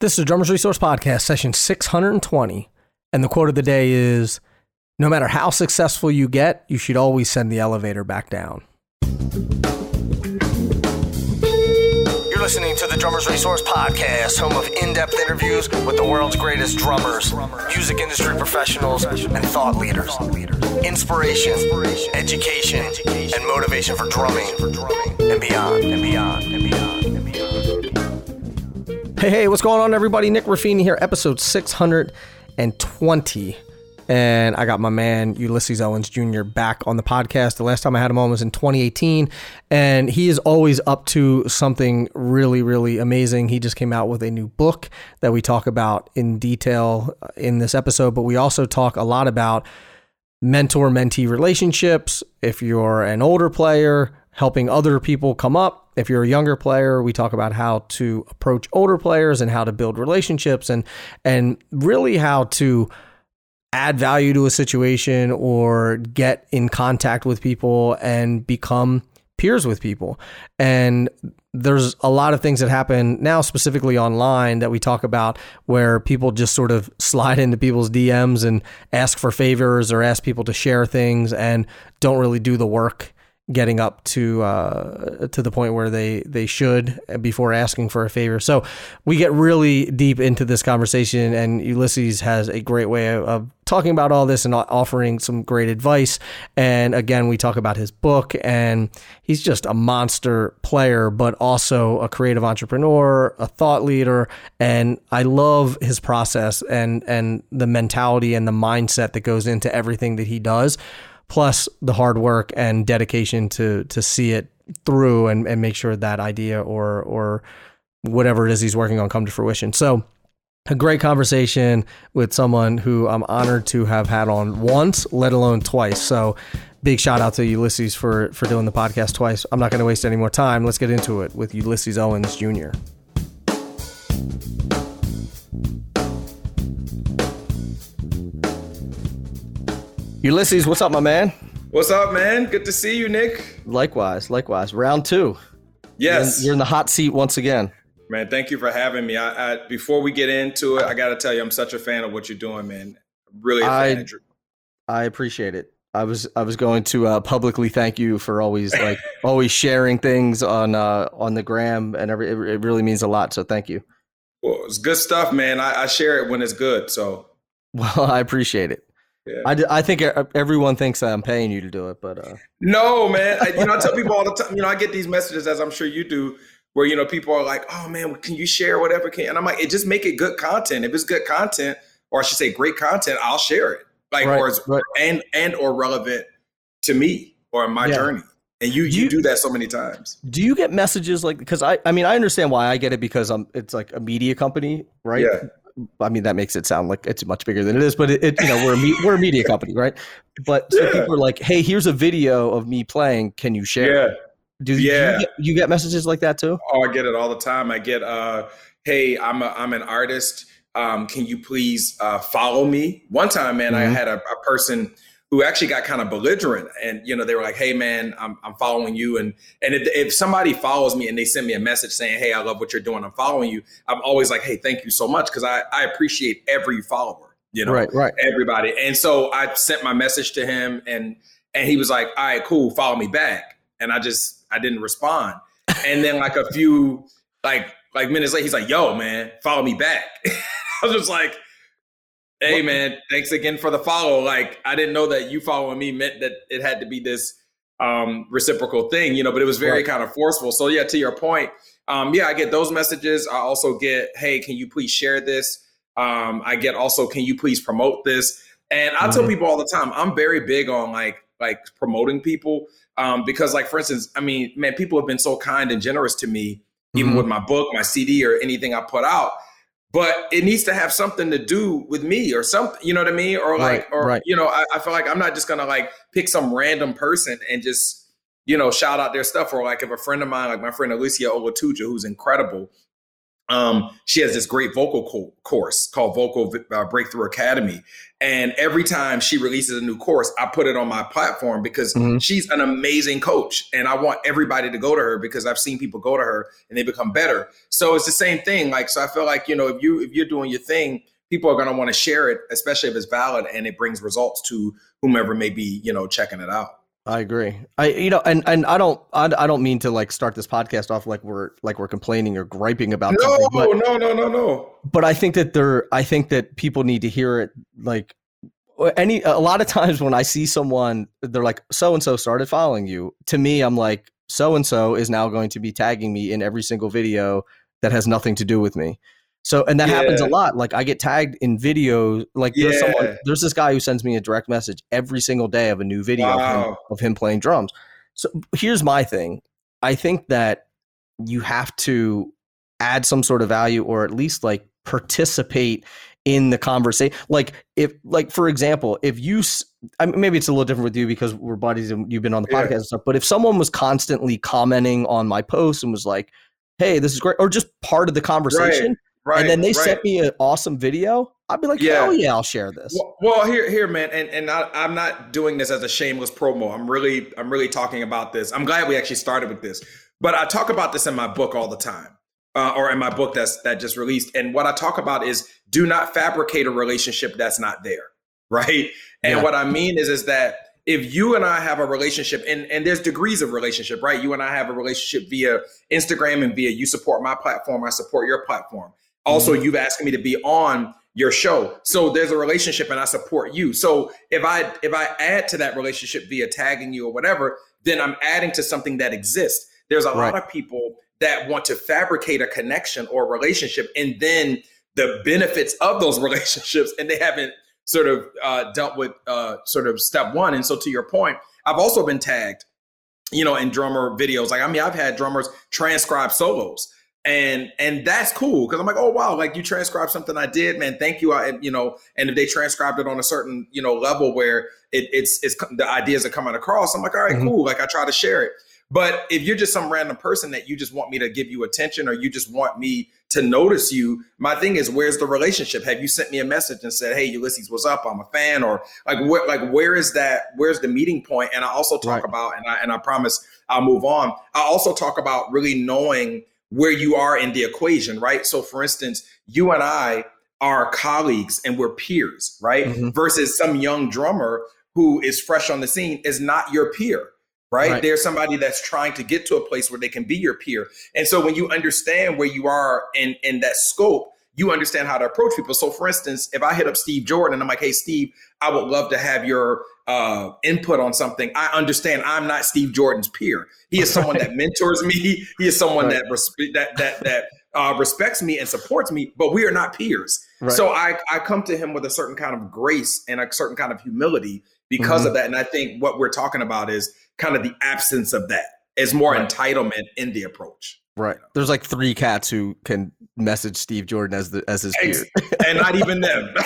This is the Drummers Resource Podcast, session 620. And the quote of the day is No matter how successful you get, you should always send the elevator back down. You're listening to the Drummers Resource Podcast, home of in depth interviews with the world's greatest drummers, music industry professionals, and thought leaders. Inspiration, education, and motivation for drumming and beyond, and beyond, and beyond. Hey, hey, what's going on, everybody? Nick Ruffini here, episode 620. And I got my man Ulysses Owens Jr. back on the podcast. The last time I had him on was in 2018. And he is always up to something really, really amazing. He just came out with a new book that we talk about in detail uh, in this episode, but we also talk a lot about mentor mentee relationships. If you're an older player, helping other people come up. If you're a younger player, we talk about how to approach older players and how to build relationships and and really how to add value to a situation or get in contact with people and become peers with people. And there's a lot of things that happen now, specifically online, that we talk about where people just sort of slide into people's DMs and ask for favors or ask people to share things and don't really do the work getting up to uh, to the point where they they should before asking for a favor. So we get really deep into this conversation, and Ulysses has a great way of talking about all this and offering some great advice. And again, we talk about his book, and he's just a monster player, but also a creative entrepreneur, a thought leader, and I love his process and and the mentality and the mindset that goes into everything that he does plus the hard work and dedication to to see it through and, and make sure that idea or or whatever it is he's working on come to fruition. So a great conversation with someone who I'm honored to have had on once, let alone twice. So big shout out to Ulysses for for doing the podcast twice. I'm not going to waste any more time. Let's get into it with Ulysses Owens Jr. Ulysses, what's up, my man? What's up, man? Good to see you, Nick. Likewise, likewise. Round two. Yes, you're in, you're in the hot seat once again. Man, thank you for having me. I, I before we get into it, I got to tell you, I'm such a fan of what you're doing, man. Really, I, I appreciate it. I was I was going to uh, publicly thank you for always like always sharing things on uh, on the gram and every it, it, really means a lot. So thank you. Well, it's good stuff, man. I, I share it when it's good. So well, I appreciate it. Yeah. I, I think everyone thinks I'm paying you to do it, but uh... no, man. I, you know, I tell people all the time. You know, I get these messages, as I'm sure you do, where you know people are like, "Oh man, can you share whatever?" Can and I'm like, "It just make it good content. If it's good content, or I should say, great content, I'll share it. Like, right, or it's right. and and or relevant to me or my yeah. journey." And you, you, you do that so many times. Do you get messages like because I I mean I understand why I get it because I'm it's like a media company, right? Yeah. I mean, that makes it sound like it's much bigger than it is, but it, it you know, we're a me- we're a media company, right? But so yeah. people are like, "Hey, here's a video of me playing. Can you share?" Yeah. Do yeah. you, get, you get messages like that too? Oh, I get it all the time. I get, uh, "Hey, I'm a I'm an artist. Um, can you please uh, follow me?" One time, man, mm-hmm. I had a, a person who actually got kind of belligerent and you know they were like hey man i'm, I'm following you. And and if, if somebody follows me and they send me a message saying hey i love what you're doing i'm following you i'm always like hey thank you so much because I, I appreciate every follower you know right right. everybody. And so i sent my message to him and and he was like all right cool follow me back. And i just i didn't respond. And then like a few like like minutes later he's like yo man follow me back. I was just like Hey man, thanks again for the follow. Like I didn't know that you following me meant that it had to be this um, reciprocal thing, you know, but it was very right. kind of forceful. So yeah, to your point, um, yeah, I get those messages. I also get, hey, can you please share this? Um, I get also, can you please promote this? And I mm-hmm. tell people all the time, I'm very big on like like promoting people um, because, like for instance, I mean, man, people have been so kind and generous to me, even mm-hmm. with my book, my CD, or anything I put out but it needs to have something to do with me or something you know what i mean or like right, or right. you know I, I, feel like i'm not just gonna like pick some random person and just you know shout out their stuff or like if a friend of mine like my friend alicia olatuja who's incredible um, she has this great vocal co- course called Vocal uh, Breakthrough Academy. And every time she releases a new course, I put it on my platform because mm-hmm. she's an amazing coach. And I want everybody to go to her because I've seen people go to her and they become better. So it's the same thing. Like, so I feel like, you know, if you if you're doing your thing, people are gonna want to share it, especially if it's valid and it brings results to whomever may be, you know, checking it out. I agree. I you know, and and I don't I, I don't mean to like start this podcast off like we're like we're complaining or griping about. No, but, no, no, no, no. But I think that there, I think that people need to hear it. Like any, a lot of times when I see someone, they're like, so and so started following you. To me, I'm like, so and so is now going to be tagging me in every single video that has nothing to do with me. So, and that yeah. happens a lot. Like I get tagged in videos. Like there's someone, there's this guy who sends me a direct message every single day of a new video wow. of, him, of him playing drums. So here's my thing. I think that you have to add some sort of value or at least like participate in the conversation. Like if, like for example, if you, I mean, maybe it's a little different with you because we're buddies and you've been on the podcast yeah. and stuff. But if someone was constantly commenting on my posts and was like, "Hey, this is great," or just part of the conversation, right. Right, and then they right. sent me an awesome video. I'd be like, yeah. hell yeah, I'll share this. Well, well here, here, man, and and I, I'm not doing this as a shameless promo. I'm really, I'm really talking about this. I'm glad we actually started with this, but I talk about this in my book all the time, uh, or in my book that's that just released. And what I talk about is do not fabricate a relationship that's not there, right? And yeah. what I mean is, is that if you and I have a relationship, and, and there's degrees of relationship, right? You and I have a relationship via Instagram and via you support my platform, I support your platform. Also, mm-hmm. you've asked me to be on your show. So there's a relationship and I support you. So if I if I add to that relationship via tagging you or whatever, then I'm adding to something that exists. There's a right. lot of people that want to fabricate a connection or a relationship and then the benefits of those relationships and they haven't sort of uh, dealt with uh, sort of step one. And so to your point, I've also been tagged, you know, in drummer videos. Like I mean, I've had drummers transcribe solos and and that's cool because I'm like, oh wow, like you transcribed something I did, man. Thank you. I you know, and if they transcribed it on a certain you know level where it, it's it's the ideas are coming across, I'm like, all right, mm-hmm. cool. Like I try to share it. But if you're just some random person that you just want me to give you attention or you just want me to notice you, my thing is, where's the relationship? Have you sent me a message and said, "Hey, Ulysses, what's up? I'm a fan," or like, where, like, where is that? Where's the meeting? And I also talk right. about, and I and I promise I'll move on. I also talk about really knowing where you are in the equation, right? So, for instance, you and I are colleagues and we're peers, right? Mm-hmm. Versus some young drummer who is fresh on the scene is not your peer. Right? right? There's somebody that's trying to get to a place where they can be your peer. And so when you understand where you are in in that scope, you understand how to approach people. So for instance, if I hit up Steve Jordan and I'm like, "Hey Steve, I would love to have your uh, input on something, I understand I'm not Steve Jordan's peer. He is someone that mentors me. He is someone right. that respe- that that that uh, respects me and supports me, but we are not peers. Right. So I I come to him with a certain kind of grace and a certain kind of humility because mm-hmm. of that. And I think what we're talking about is kind of the absence of that. Is more right. entitlement in the approach. Right. There's like three cats who can message Steve Jordan as the as his peer, and not even them.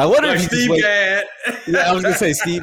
I wonder like if Steve like, Gadd. Yeah, I was gonna say Steve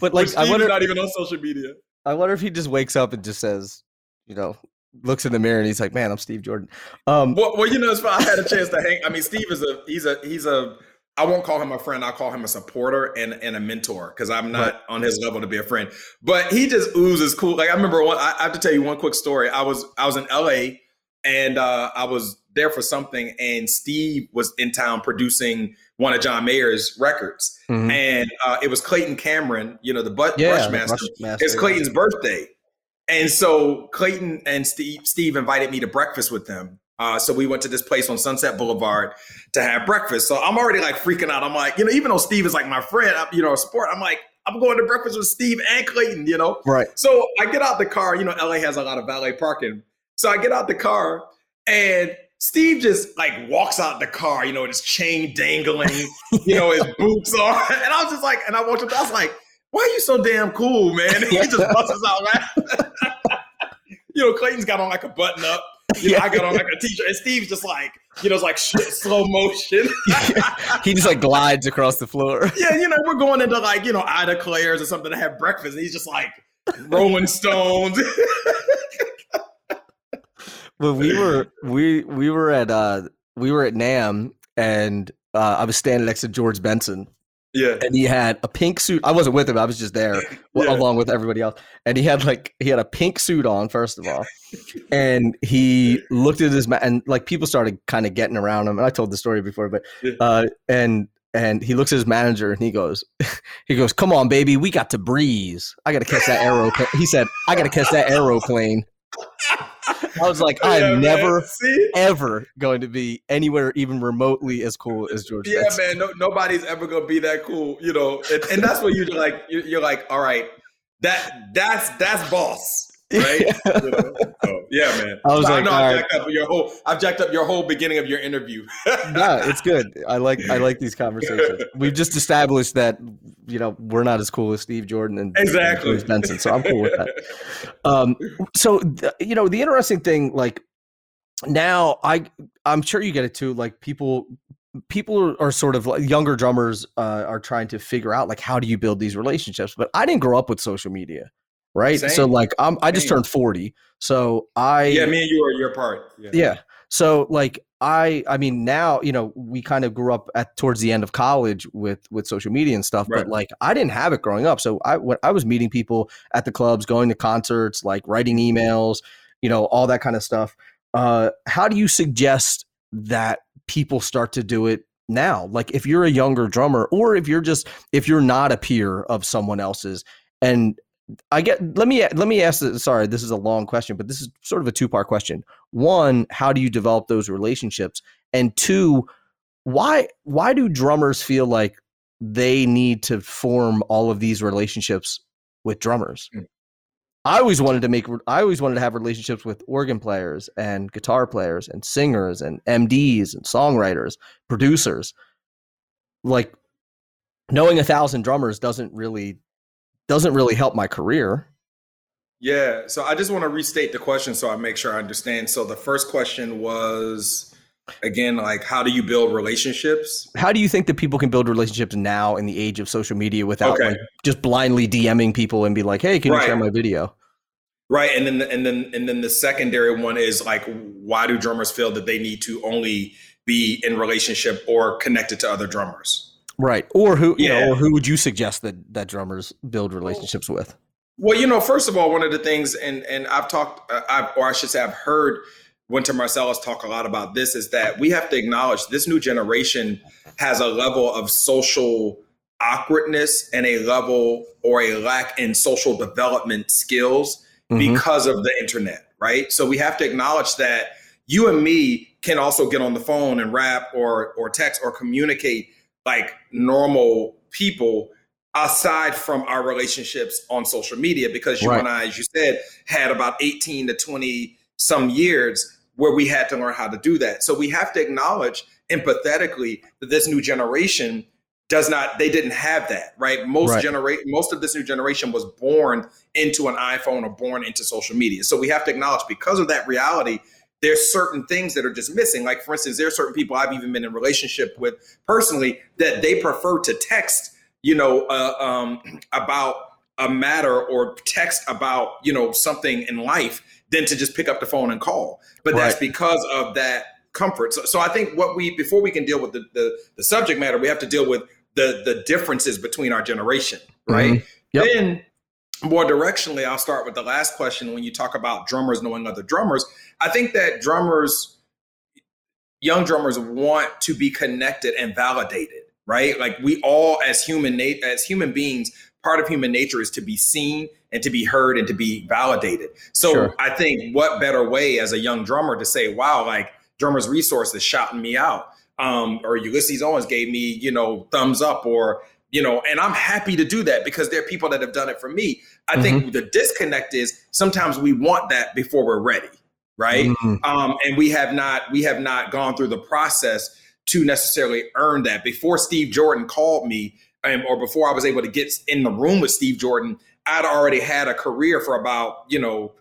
but like, I wonder not even on social media. I wonder if he just wakes up and just says, you know, looks in the mirror and he's like, "Man, I'm Steve Jordan." Um, well, well, you know, it's I had a chance to hang. I mean, Steve is a he's a he's a. I won't call him a friend. I'll call him a supporter and, and a mentor because I'm not right. on his level to be a friend. But he just oozes cool. Like I remember one. I, I have to tell you one quick story. I was I was in L.A. and uh, I was there for something, and Steve was in town producing one of John Mayer's records, mm-hmm. and uh, it was Clayton Cameron, you know, the but- yeah, brush master. Brush it's Clayton's birthday, and so Clayton and Steve Steve invited me to breakfast with them. Uh, so we went to this place on Sunset Boulevard to have breakfast. So I'm already like freaking out. I'm like, you know, even though Steve is like my friend, you know, support. I'm like, I'm going to breakfast with Steve and Clayton, you know? Right. So I get out the car. You know, LA has a lot of valet parking. So I get out the car and Steve just like walks out the car, you know, with his chain dangling, you know, his boots on. And I was just like, and I walked up, I was like, why are you so damn cool, man? And he just busts out laughing. you know, Clayton's got on like a button up. You know, I got on like a t-shirt, and Steve's just like, you know, it's like shit, slow motion. he just like glides across the floor. Yeah, you know, we're going into like, you know, Ida Claire's or something to have breakfast. And he's just like, Rolling Stones. well, we were we we were at uh we were at NAMM and uh, I was standing next to George Benson. Yeah. And he had a pink suit. I wasn't with him. I was just there yeah. along with everybody else. And he had like he had a pink suit on first of all. and he looked at his ma- and like people started kind of getting around him. And I told the story before, but uh and and he looks at his manager and he goes, he goes, "Come on, baby, we got to breeze. I got to catch that aeroplane." He said, "I got to catch that aeroplane." I was like, I'm yeah, never ever going to be anywhere even remotely as cool as George. Yeah, Benson. man. No, nobody's ever gonna be that cool, you know. And, and that's what you're like. You're, you're like, all right, that that's that's boss right? you know? oh, yeah, man. I was so like, I know I've jacked right. up your whole. I've jacked up your whole beginning of your interview. yeah, it's good. I like I like these conversations. We've just established that you know we're not as cool as Steve Jordan and exactly and Benson, so I'm cool with that. Um, so you know the interesting thing, like now, I I'm sure you get it too. Like people people are sort of like younger drummers uh, are trying to figure out like how do you build these relationships but i didn't grow up with social media right? Same. So like I'm I just turned 40. So I Yeah, me and you are your part. Yeah. yeah. So like I I mean now, you know, we kind of grew up at towards the end of college with with social media and stuff, right. but like I didn't have it growing up. So I when I was meeting people at the clubs, going to concerts, like writing emails, you know, all that kind of stuff. Uh how do you suggest that people start to do it now like if you're a younger drummer or if you're just if you're not a peer of someone else's and I get let me let me ask sorry this is a long question but this is sort of a two part question. One, how do you develop those relationships? And two, why why do drummers feel like they need to form all of these relationships with drummers? Mm. I always wanted to make I always wanted to have relationships with organ players and guitar players and singers and MDs and songwriters, producers. Like knowing a thousand drummers doesn't really doesn't really help my career. Yeah. So I just want to restate the question so I make sure I understand. So the first question was again, like, how do you build relationships? How do you think that people can build relationships now in the age of social media without okay. like just blindly DMing people and be like, hey, can right. you share my video? Right. And then and then and then the secondary one is like, why do drummers feel that they need to only be in relationship or connected to other drummers? Right. Or who you yeah. know, or who would you suggest that that drummers build relationships with? Well, you know, first of all, one of the things, and and I've talked, uh, I've, or I should say, I've heard Wynton Marsalis talk a lot about this, is that we have to acknowledge this new generation has a level of social awkwardness and a level or a lack in social development skills mm-hmm. because of the internet, right? So we have to acknowledge that you and me can also get on the phone and rap or or text or communicate like normal people aside from our relationships on social media because you right. and I, as you said, had about 18 to 20 some years where we had to learn how to do that. So we have to acknowledge empathetically that this new generation does not they didn't have that right most right. generate most of this new generation was born into an iphone or born into social media so we have to acknowledge because of that reality there's certain things that are just missing. Like for instance, there are certain people I've even been in relationship with personally that they prefer to text, you know, uh, um, about a matter or text about you know something in life than to just pick up the phone and call. But right. that's because of that comfort. So, so I think what we before we can deal with the, the, the subject matter, we have to deal with the the differences between our generation, right? Mm-hmm. Yep. Then more directionally, I'll start with the last question. When you talk about drummers knowing other drummers, I think that drummers, young drummers, want to be connected and validated, right? Like we all, as human na- as human beings, part of human nature is to be seen and to be heard and to be validated. So sure. I think what better way as a young drummer to say, "Wow, like drummers resources shouting me out," um, or Ulysses Owens gave me, you know, thumbs up, or you know, and I'm happy to do that because there are people that have done it for me. I mm-hmm. think the disconnect is sometimes we want that before we're ready, right? Mm-hmm. Um, and we have not we have not gone through the process to necessarily earn that. Before Steve Jordan called me, um, or before I was able to get in the room with Steve Jordan, I'd already had a career for about you know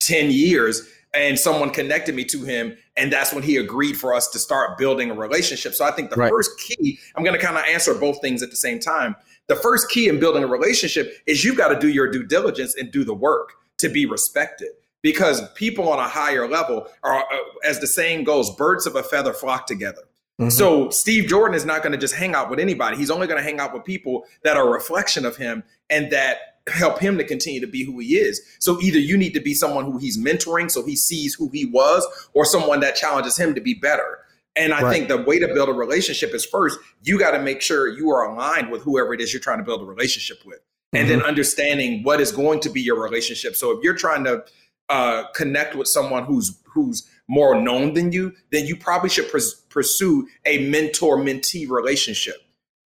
ten years, and someone connected me to him and that's when he agreed for us to start building a relationship so i think the right. first key i'm going to kind of answer both things at the same time the first key in building a relationship is you've got to do your due diligence and do the work to be respected because people on a higher level are, uh, as the saying goes, birds of a feather flock together. Mm-hmm. So Steve Jordan is not going to just hang out with anybody. He's only going to hang out with people that are a reflection of him and that help him to continue to be who he is. So either you need to be someone who he's mentoring so he sees who he was or someone that challenges him to be better. And I right. think the way to build a relationship is first, you got to make sure you are aligned with whoever it is you're trying to build a relationship with. And mm-hmm. then understanding what is going to be your relationship. So if you're trying to uh, connect with someone who's who's more known than you, then you probably should pres- pursue a mentor mentee relationship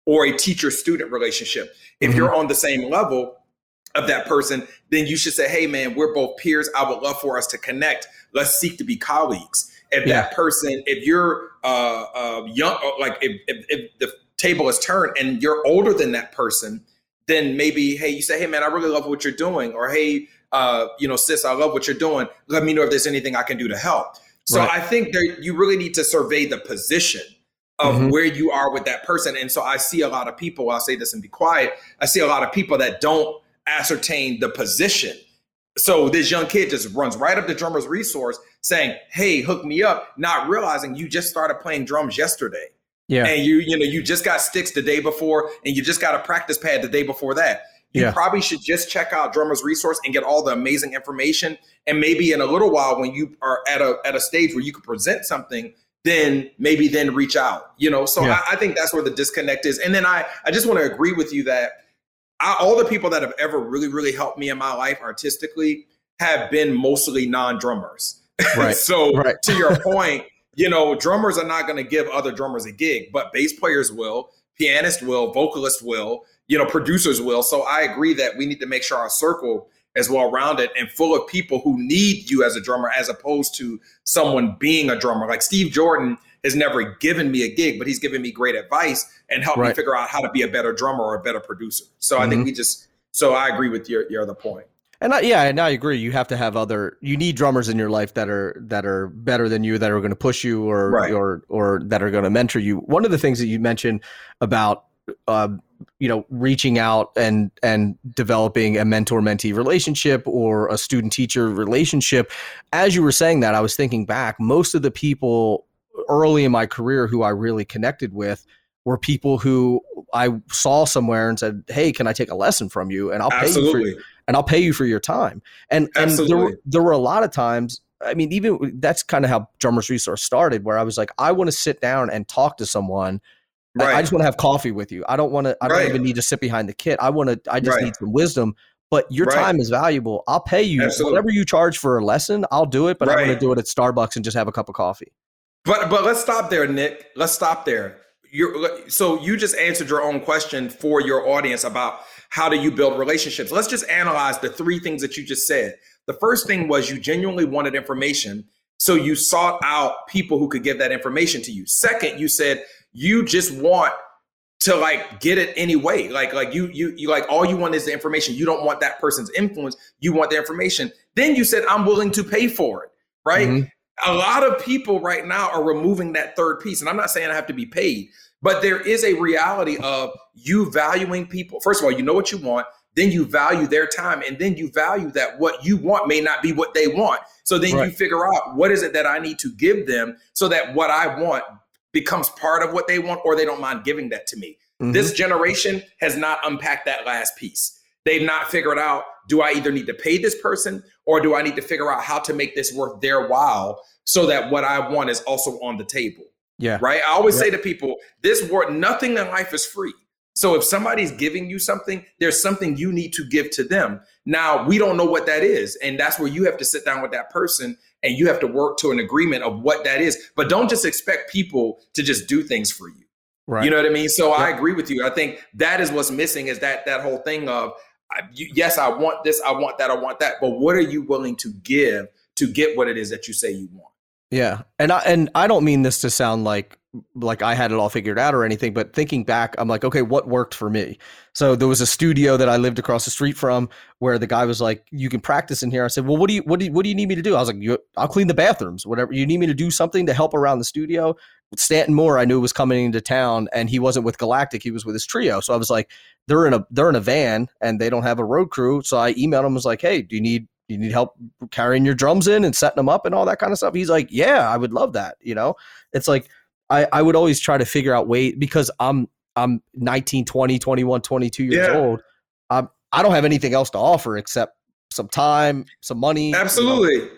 or a teacher student relationship. If mm-hmm. you're on the same level of that person, then you should say, "Hey, man, we're both peers. I would love for us to connect. Let's seek to be colleagues." If yeah. that person, if you're uh, uh, young, uh, like if, if, if the table is turned and you're older than that person, then maybe, hey, you say, "Hey, man, I really love what you're doing," or "Hey, uh, you know, sis, I love what you're doing. Let me know if there's anything I can do to help. So right. I think that you really need to survey the position of mm-hmm. where you are with that person. And so I see a lot of people, I'll say this and be quiet. I see a lot of people that don't ascertain the position. So this young kid just runs right up to drummer's resource saying, Hey, hook me up, not realizing you just started playing drums yesterday. Yeah. And you, you know, you just got sticks the day before and you just got a practice pad the day before that you yeah. probably should just check out Drummer's Resource and get all the amazing information. And maybe in a little while, when you are at a at a stage where you can present something, then maybe then reach out. You know, so yeah. I, I, think that's where the disconnect is. And then I I just want to agree with you that I, all the people that have ever really really helped me in my life artistically have been mostly non drummers. Right. so right. to your point. You know, drummers are not going to give other drummers a gig, but bass players will, pianists will, vocalists will, you know, producers will. So I agree that we need to make sure our circle is well rounded and full of people who need you as a drummer, as opposed to someone being a drummer. Like Steve Jordan has never given me a gig, but he's given me great advice and helped right. me figure out how to be a better drummer or a better producer. So mm-hmm. I think mm-hmm. we just. So I agree with your your other point. And I, yeah, and I agree. You have to have other. You need drummers in your life that are that are better than you, that are going to push you, or right. or or that are going to mentor you. One of the things that you mentioned about uh, you know reaching out and and developing a mentor mentee relationship or a student teacher relationship as you were saying that i was thinking back most of the people early in my career who i really connected with were people who i saw somewhere and said hey can i take a lesson from you and i'll pay you for and i'll pay you for your time and Absolutely. and there were, there were a lot of times I mean, even that's kind of how Drummers Resource started, where I was like, I want to sit down and talk to someone Right. I, I just want to have coffee with you. I don't want to. I don't right. even need to sit behind the kit. I want to. I just right. need some wisdom. But your time is valuable. I'll pay you Absolutely. whatever you charge for a lesson. I'll do it. But I want to do it at Starbucks and just have a cup of coffee. But but let's stop there, Nick. Let's stop there. You're, so you just answered your own question for your audience about how do you build relationships. Let's just analyze the three things that you just said. The first thing was you genuinely wanted information, so you sought out people who could give that information to you. Second, you said you just want to like get it anyway. Like like you you you like all you want is the information. You don't want that person's influence. You want the information. Then you said I'm willing to pay for it, right? Mm-hmm. A lot of people right now are removing that third piece, and I'm not saying I have to be paid, but there is a reality of you valuing people. First of all, you know what you want. Then you value their time, and then you value that what you want may not be what they want. So then right. you figure out what is it that I need to give them so that what I want becomes part of what they want or they don't mind giving that to me. Mm-hmm. This generation has not unpacked that last piece. They've not figured out do I either need to pay this person or do I need to figure out how to make this worth their while so that what I want is also on the table. Yeah. Right. I always yeah. say to people, this word, nothing in life is free. So if somebody's giving you something, there's something you need to give to them. Now, we don't know what that is. And that's where you have to sit down with that person and you have to work to an agreement of what that is. But don't just expect people to just do things for you. Right. You know what I mean? So I agree with you. I think that is what's missing is that that whole thing of yes, I want this, I want that, I want that, but what are you willing to give to get what it is that you say you want? Yeah. And I and I don't mean this to sound like like I had it all figured out or anything, but thinking back, I'm like, okay, what worked for me? So there was a studio that I lived across the street from where the guy was like, you can practice in here. I said, well, what do you, what do you, what do you need me to do? I was like, I'll clean the bathrooms, whatever you need me to do something to help around the studio. Stanton Moore, I knew was coming into town and he wasn't with Galactic. He was with his trio. So I was like, they're in a, they're in a van and they don't have a road crew. So I emailed him, was like, Hey, do you need, you need help carrying your drums in and setting them up and all that kind of stuff. He's like, yeah, I would love that. You know, it's like, I, I would always try to figure out ways because I'm I'm 19, 20, 21, 22 years yeah. old. Um, I don't have anything else to offer except some time, some money. Absolutely. You know,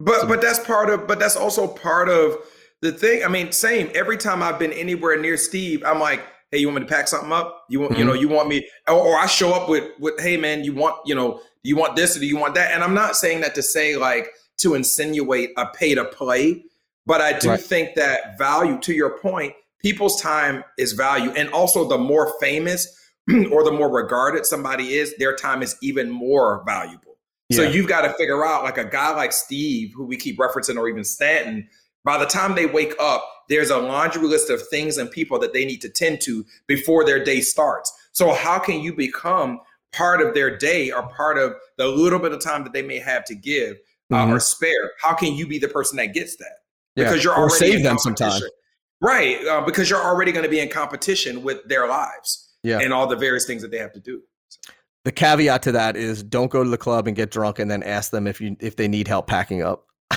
but some- but that's part of but that's also part of the thing. I mean, same. Every time I've been anywhere near Steve, I'm like, hey, you want me to pack something up? You want, mm-hmm. you know, you want me, or, or, I show up with, with, hey, man, you want, you know, do you want this or do you want that? And I'm not saying that to say like to insinuate a pay to play, but I do right. think that value, to your point, people's time is value. And also, the more famous or the more regarded somebody is, their time is even more valuable. Yeah. So you've got to figure out, like a guy like Steve, who we keep referencing, or even Stanton, by the time they wake up, there's a laundry list of things and people that they need to tend to before their day starts. So, how can you become part of their day or part of the little bit of time that they may have to give uh, mm-hmm. or spare? How can you be the person that gets that? Because you're already save them sometime. Right, uh, because you're already going to be in competition with their lives yeah. and all the various things that they have to do. So. The caveat to that is don't go to the club and get drunk and then ask them if you if they need help packing up.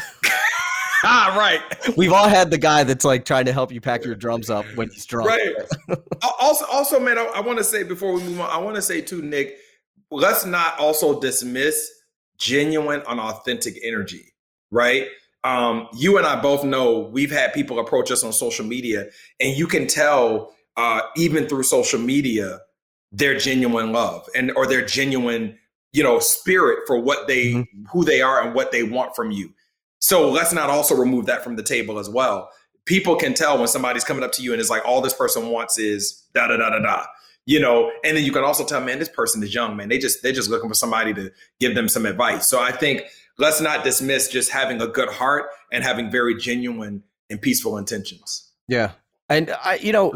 ah, right. We've all had the guy that's like trying to help you pack your drums up when he's drunk. Right. also, also, man, I, I want to say before we move on, I want to say too, Nick, let's not also dismiss genuine and authentic energy. Right um, you and I both know we've had people approach us on social media, and you can tell uh, even through social media their genuine love and or their genuine you know spirit for what they mm-hmm. who they are and what they want from you. So let's not also remove that from the table as well. People can tell when somebody's coming up to you and it's like all this person wants is da da da da da you know and then you can also tell man this person is young man they just they're just looking for somebody to give them some advice so i think let's not dismiss just having a good heart and having very genuine and peaceful intentions. Yeah. And I, you know,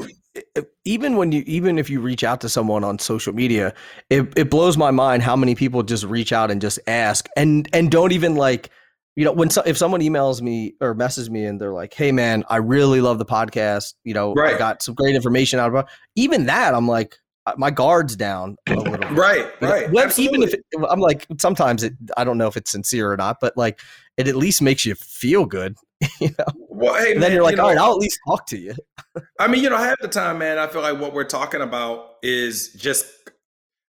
even when you, even if you reach out to someone on social media, it, it blows my mind how many people just reach out and just ask and, and don't even like, you know, when so, if someone emails me or messes me and they're like, "Hey, man, I really love the podcast. You know, right. I got some great information out of it." Even that, I'm like, my guard's down a little bit. right, right. Well, even if it, I'm like, sometimes it, I don't know if it's sincere or not, but like, it at least makes you feel good. You know? Well, hey, and then you're like, you know, all right, I'll at least talk to you. I mean, you know, half the time, man, I feel like what we're talking about is just,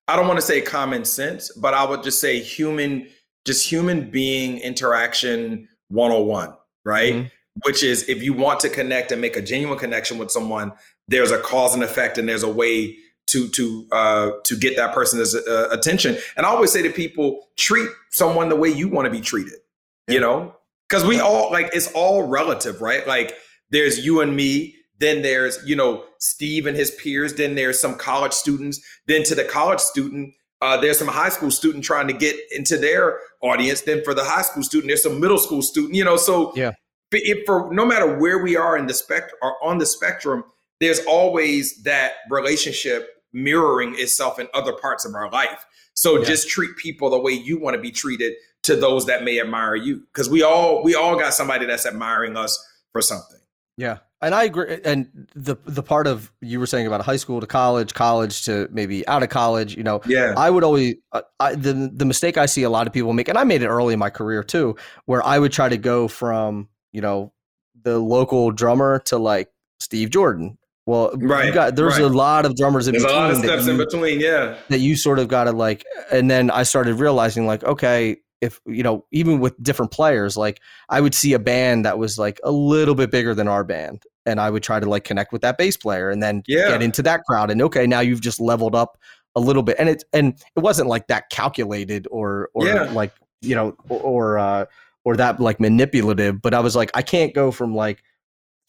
I don't want to say common sense, but I would just say human, just human being interaction 101, right? Mm-hmm. Which is if you want to connect and make a genuine connection with someone, there's a cause and effect and there's a way to to uh, to get that person's uh, attention. And I always say to people, treat someone the way you want to be treated. You know, because we all like it's all relative, right? Like there's you and me. Then there's you know Steve and his peers. Then there's some college students. Then to the college student, uh, there's some high school student trying to get into their audience. Then for the high school student, there's some middle school student. You know, so yeah. If for no matter where we are in the spectrum or on the spectrum, there's always that relationship mirroring itself in other parts of our life. So yeah. just treat people the way you want to be treated to those that may admire you because we all we all got somebody that's admiring us for something. Yeah. And I agree. And the the part of you were saying about high school to college, college to maybe out of college, you know, yeah. I would always uh, I, the the mistake I see a lot of people make, and I made it early in my career too, where I would try to go from you know the local drummer to like Steve Jordan well, right. Got, there's right. a lot of drummers in between. there's between. a lot of steps you, in between, yeah. That you sort of got to like, and then I started realizing like, okay, if you know, even with different players, like I would see a band that was like a little bit bigger than our band, and I would try to like connect with that bass player, and then yeah. get into that crowd, and okay, now you've just leveled up a little bit, and it and it wasn't like that calculated or or yeah. like you know or or, uh, or that like manipulative, but I was like, I can't go from like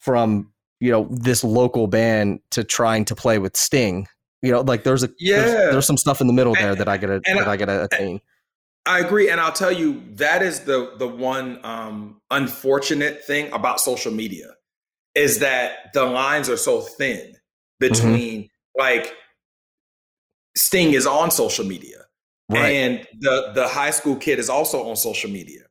from you know this local band to trying to play with Sting. You know, like there's a yeah, there's, there's some stuff in the middle there and, that I gotta that I, I gotta attain. I agree, and I'll tell you that is the the one um, unfortunate thing about social media is that the lines are so thin between mm-hmm. like Sting is on social media. Right. And the the high school kid is also on social media.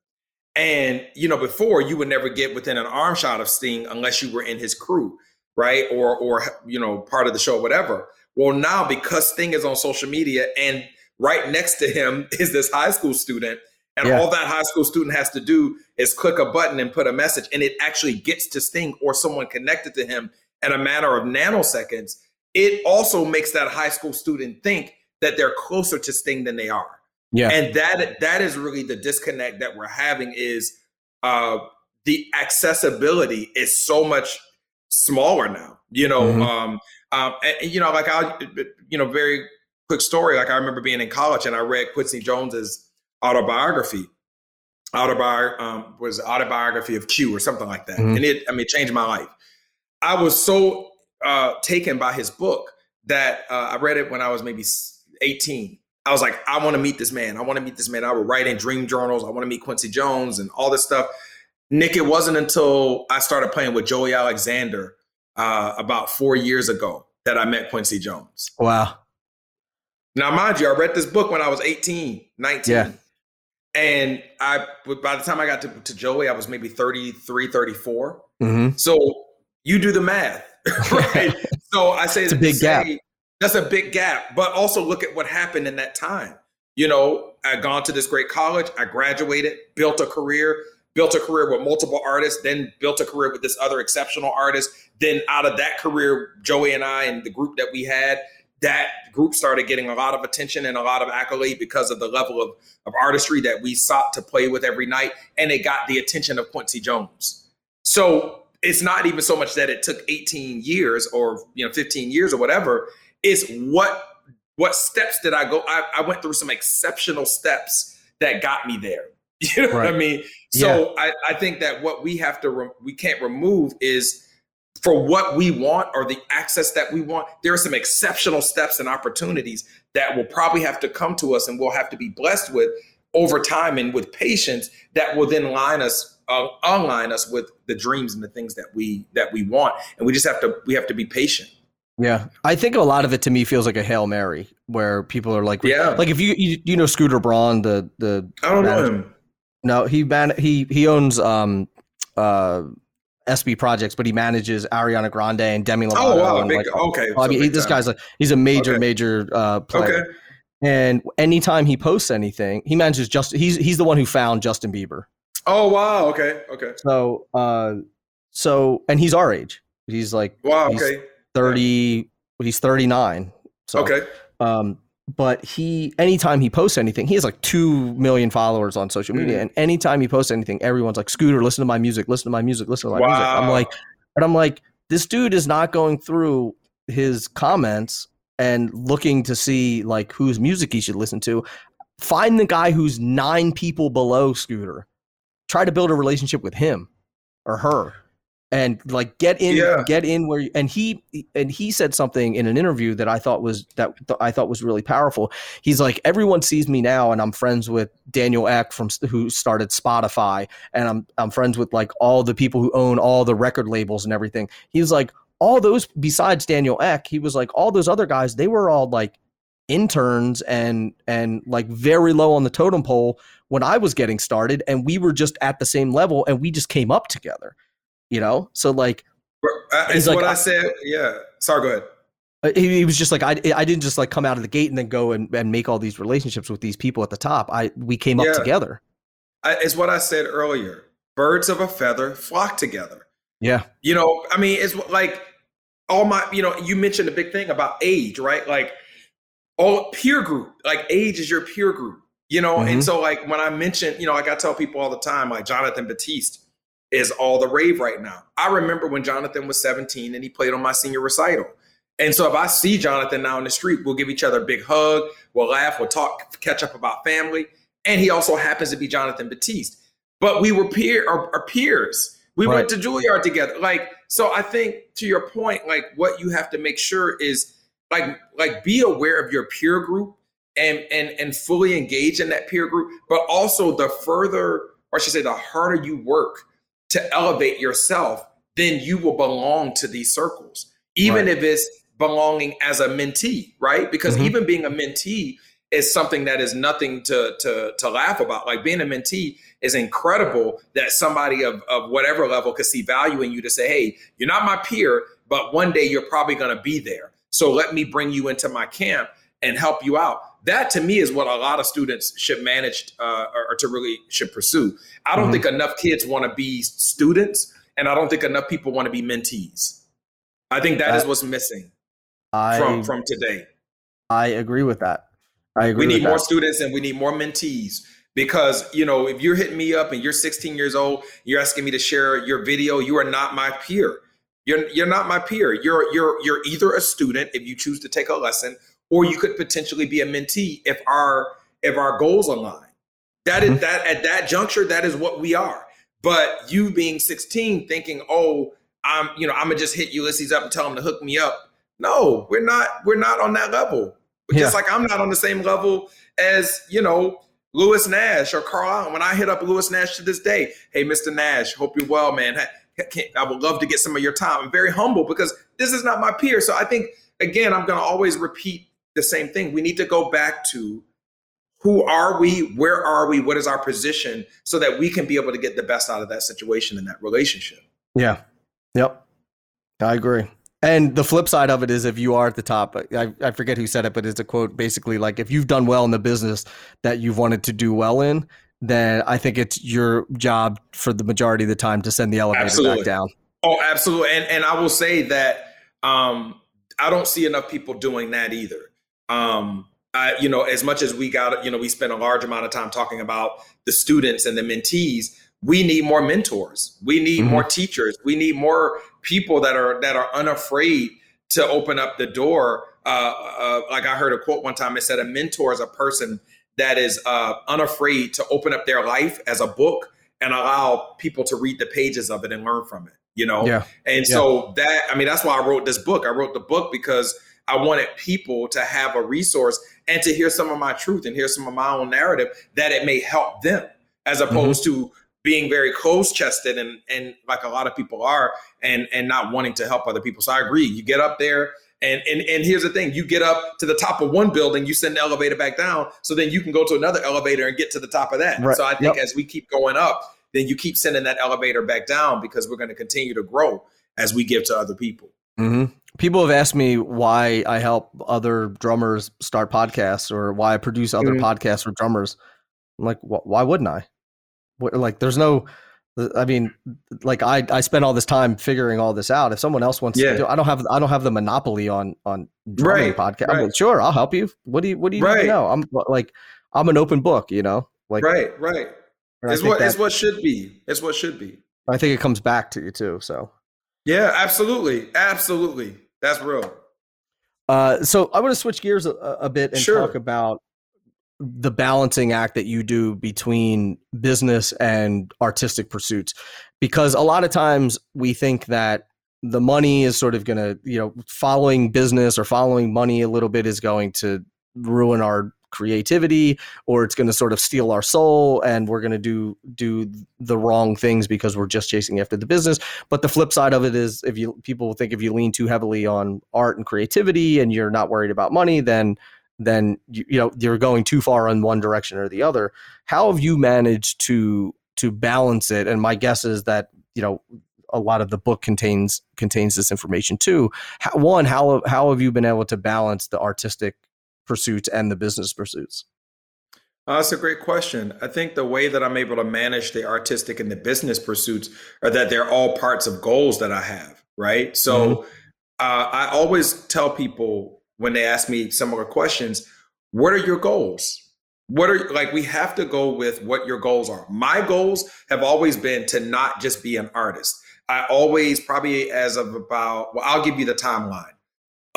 And you know, before you would never get within an arm shot of Sting unless you were in his crew, right? Or or you know, part of the show, whatever. Well, now because Sting is on social media and right next to him is this high school student, and yeah. all that high school student has to do is click a button and put a message, and it actually gets to Sting or someone connected to him in a matter of nanoseconds. It also makes that high school student think that they're closer to Sting than they are. Yeah. And that that is really the disconnect that we're having is uh the accessibility is so much smaller now. You know, mm-hmm. um, um and, you know, like I you know, very quick story. Like I remember being in college and I read Quincy Jones's autobiography. Autobiography um, was autobiography of Q or something like that, mm-hmm. and it I mean it changed my life. I was so uh, taken by his book that uh, I read it when I was maybe 18. I was like, I want to meet this man. I want to meet this man. I would write in dream journals. I want to meet Quincy Jones and all this stuff. Nick, it wasn't until I started playing with Joey Alexander uh, about four years ago that I met Quincy Jones. Wow. Now, mind you, I read this book when I was 18, 19. Yeah. And I, by the time I got to, to Joey, I was maybe 33, 34. Mm-hmm. So you do the math, right? so I say it's a big say, gap. That's a big gap. But also look at what happened in that time. You know, I gone to this great college, I graduated, built a career, built a career with multiple artists, then built a career with this other exceptional artist. Then out of that career, Joey and I and the group that we had, that group started getting a lot of attention and a lot of accolade because of the level of, of artistry that we sought to play with every night. And it got the attention of Quincy Jones. So it's not even so much that it took 18 years or you know 15 years or whatever is what what steps did I go? I, I went through some exceptional steps that got me there. You know right. what I mean? So yeah. I, I think that what we have to re- we can't remove is for what we want or the access that we want. There are some exceptional steps and opportunities that will probably have to come to us, and we'll have to be blessed with over time and with patience that will then line us uh, align us with the dreams and the things that we that we want and we just have to we have to be patient yeah, I think a lot of it to me feels like a hail mary, where people are like, yeah, like if you you, you know Scooter Braun, the the I don't manager. know him. No, he man he he owns um uh SB Projects, but he manages Ariana Grande and Demi Lovato. Oh wow, big, like, okay. I mean, this guy's like he's a major okay. major uh, player. Okay. And anytime he posts anything, he manages just he's he's the one who found Justin Bieber. Oh wow, okay, okay. So uh so and he's our age. He's like wow, okay 30 he's 39 so okay. um but he anytime he posts anything he has like 2 million followers on social media mm. and anytime he posts anything everyone's like scooter listen to my music listen to my music listen to my wow. music. I'm like and i'm like this dude is not going through his comments and looking to see like whose music he should listen to. Find the guy who's nine people below scooter. Try to build a relationship with him or her and like get in yeah. get in where you, and he and he said something in an interview that I thought was that I thought was really powerful. He's like everyone sees me now and I'm friends with Daniel Ek from who started Spotify and I'm I'm friends with like all the people who own all the record labels and everything. He's like all those besides Daniel Ek, he was like all those other guys they were all like interns and and like very low on the totem pole when I was getting started and we were just at the same level and we just came up together you know? So like uh, it's like, what i said yeah sorry go ahead. Uh, he, he, was just like I, I didn't just like come out of the gate and then go and, and make all these relationships with these people at the top. I we came yeah. up together. I, it's what i said earlier. Birds of a feather flock together. Yeah. You know i mean it's like all my you know you mentioned a big thing about age right? Like all peer group like age is your peer group you know? Mm-hmm. and so like when i mentioned you know like i tell people all the time like jonathan batiste is all the rave right now. I remember when Jonathan was 17 and he played on my senior recital. And so if I see Jonathan now in the street, we'll give each other a big hug, we'll laugh, we'll talk, catch up about family. And he also happens to be Jonathan Batiste. But we were peer our, our peers. We right. went to Juilliard together. Like, so I think to your point, like what you have to make sure is like like be aware of your peer group and and and fully engage in that peer group. But also the further, or I should say the harder you work to elevate yourself, then you will belong to these circles, even right. if it's belonging as a mentee, right? Because mm-hmm. even being a mentee is something that is nothing to to to laugh about. Like being a mentee is incredible that somebody of, of whatever level could see value in you to say, hey, you're not my peer, but one day you're probably gonna be there. So let me bring you into my camp and help you out. That to me is what a lot of students should manage uh, or, or, to really should pursue. I don't mm-hmm. think enough kids want to be students, and I don't think enough people want to be mentees. I think that, that is what's missing I, from from today. I agree with that. I agree. We need more that. students and we need more mentees because you know if you're hitting me up and you're 16 years old, you're asking me to share your video. You are not my peer. You're you're not my peer. You're you're you're either a student if you choose to take a lesson, or you could potentially be a mentee if our if our goals align. That is mm-hmm. that at that juncture, that is what we are. But you being 16, thinking, oh, I'm you know I'm gonna just hit Ulysses up and tell him to hook me up. No, we're not. We're not on that level. Yeah. Just like I'm not on the same level as you know Lewis Nash or Carl Allen. When I hit up Lewis Nash to this day, hey, Mr. Nash, hope you're well, man. I would love to get some of your time. I'm very humble because this is not my peer. So I think again, I'm going to always repeat the same thing. We need to go back to who are we? Where are we? What is our position so that we can be able to get the best out of that situation and that relationship? Yeah. Yep. I agree. And the flip side of it is if you are at the top, I, I forget who said it, but it's a quote basically like if you've done well in the business that you've wanted to do well in, then I think it's your job for the majority of the time to send the elevator absolutely. back down. Oh, absolutely. And and I will say that um, I don't see enough people doing that either. Um, I, you know, as much as we got, you know, we spent a large amount of time talking about the students and the mentees we need more mentors we need mm-hmm. more teachers we need more people that are that are unafraid to open up the door uh, uh, like i heard a quote one time it said a mentor is a person that is uh, unafraid to open up their life as a book and allow people to read the pages of it and learn from it you know yeah. and yeah. so that i mean that's why i wrote this book i wrote the book because i wanted people to have a resource and to hear some of my truth and hear some of my own narrative that it may help them as opposed mm-hmm. to being very close chested and and like a lot of people are and and not wanting to help other people. So I agree. You get up there and and and here's the thing: you get up to the top of one building, you send the elevator back down, so then you can go to another elevator and get to the top of that. Right. So I think yep. as we keep going up, then you keep sending that elevator back down because we're going to continue to grow as we give to other people. Mm-hmm. People have asked me why I help other drummers start podcasts or why I produce other mm-hmm. podcasts for drummers. I'm like, why wouldn't I? like there's no I mean, like I, I spent all this time figuring all this out. If someone else wants yeah. to do, I don't have I don't have the monopoly on on right, podcast. Right. Mean, sure, I'll help you. What do you what do you right. know? I'm like I'm an open book, you know. Like right, right. It's what it's what should be. It's what should be. I think it comes back to you too. So yeah, absolutely, absolutely. That's real. Uh, so I want to switch gears a, a bit and sure. talk about the balancing act that you do between business and artistic pursuits because a lot of times we think that the money is sort of going to you know following business or following money a little bit is going to ruin our creativity or it's going to sort of steal our soul and we're going to do do the wrong things because we're just chasing after the business but the flip side of it is if you people think if you lean too heavily on art and creativity and you're not worried about money then then you, you know you're going too far in one direction or the other. How have you managed to to balance it? And my guess is that you know a lot of the book contains contains this information too. How, one, how how have you been able to balance the artistic pursuits and the business pursuits? Uh, that's a great question. I think the way that I'm able to manage the artistic and the business pursuits are that they're all parts of goals that I have, right? So mm-hmm. uh, I always tell people when they ask me similar questions, what are your goals? What are like we have to go with what your goals are. My goals have always been to not just be an artist. I always probably as of about well, I'll give you the timeline.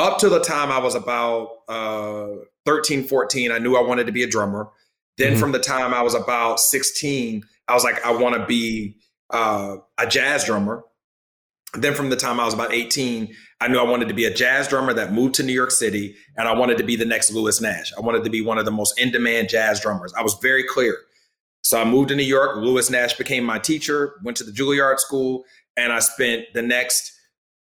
Up to the time I was about uh 13, 14, I knew I wanted to be a drummer. Then mm-hmm. from the time I was about 16, I was like, I want to be uh, a jazz drummer. Then from the time I was about 18, I knew I wanted to be a jazz drummer that moved to New York City and I wanted to be the next Lewis Nash. I wanted to be one of the most in demand jazz drummers. I was very clear. So I moved to New York. Lewis Nash became my teacher, went to the Juilliard School, and I spent the next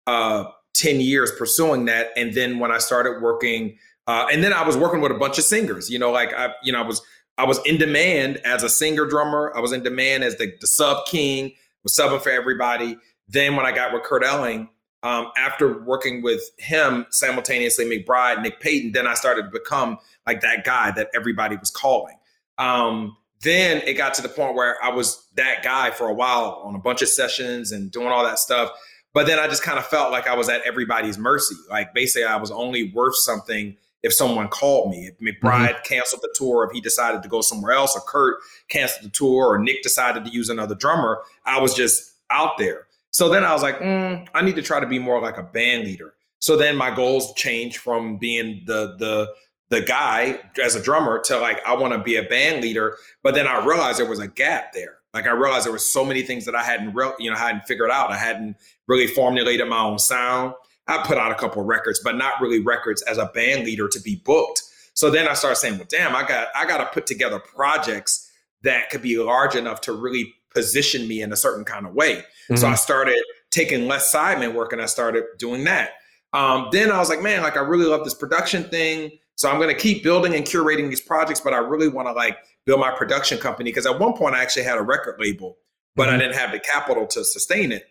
uh, 10 years pursuing that. And then when I started working, uh, and then I was working with a bunch of singers, you know, like I, you know, I was, I was in demand as a singer drummer. I was in demand as the, the sub king, was subbing for everybody. Then when I got with Kurt Elling, um, after working with him simultaneously, McBride, Nick Payton, then I started to become like that guy that everybody was calling. Um, then it got to the point where I was that guy for a while on a bunch of sessions and doing all that stuff. But then I just kind of felt like I was at everybody's mercy. Like basically, I was only worth something if someone called me. If McBride mm-hmm. canceled the tour, if he decided to go somewhere else, or Kurt canceled the tour, or Nick decided to use another drummer, I was just out there. So then I was like, mm, I need to try to be more like a band leader. So then my goals changed from being the the the guy as a drummer to like I want to be a band leader. But then I realized there was a gap there. Like I realized there were so many things that I hadn't re- you know hadn't figured out. I hadn't really formulated my own sound. I put out a couple of records, but not really records as a band leader to be booked. So then I started saying, well, damn, I got I got to put together projects that could be large enough to really position me in a certain kind of way. Mm-hmm. So I started taking less sideman work and I started doing that. Um, then I was like, man, like I really love this production thing. So I'm going to keep building and curating these projects, but I really want to like build my production company because at one point I actually had a record label, but mm-hmm. I didn't have the capital to sustain it.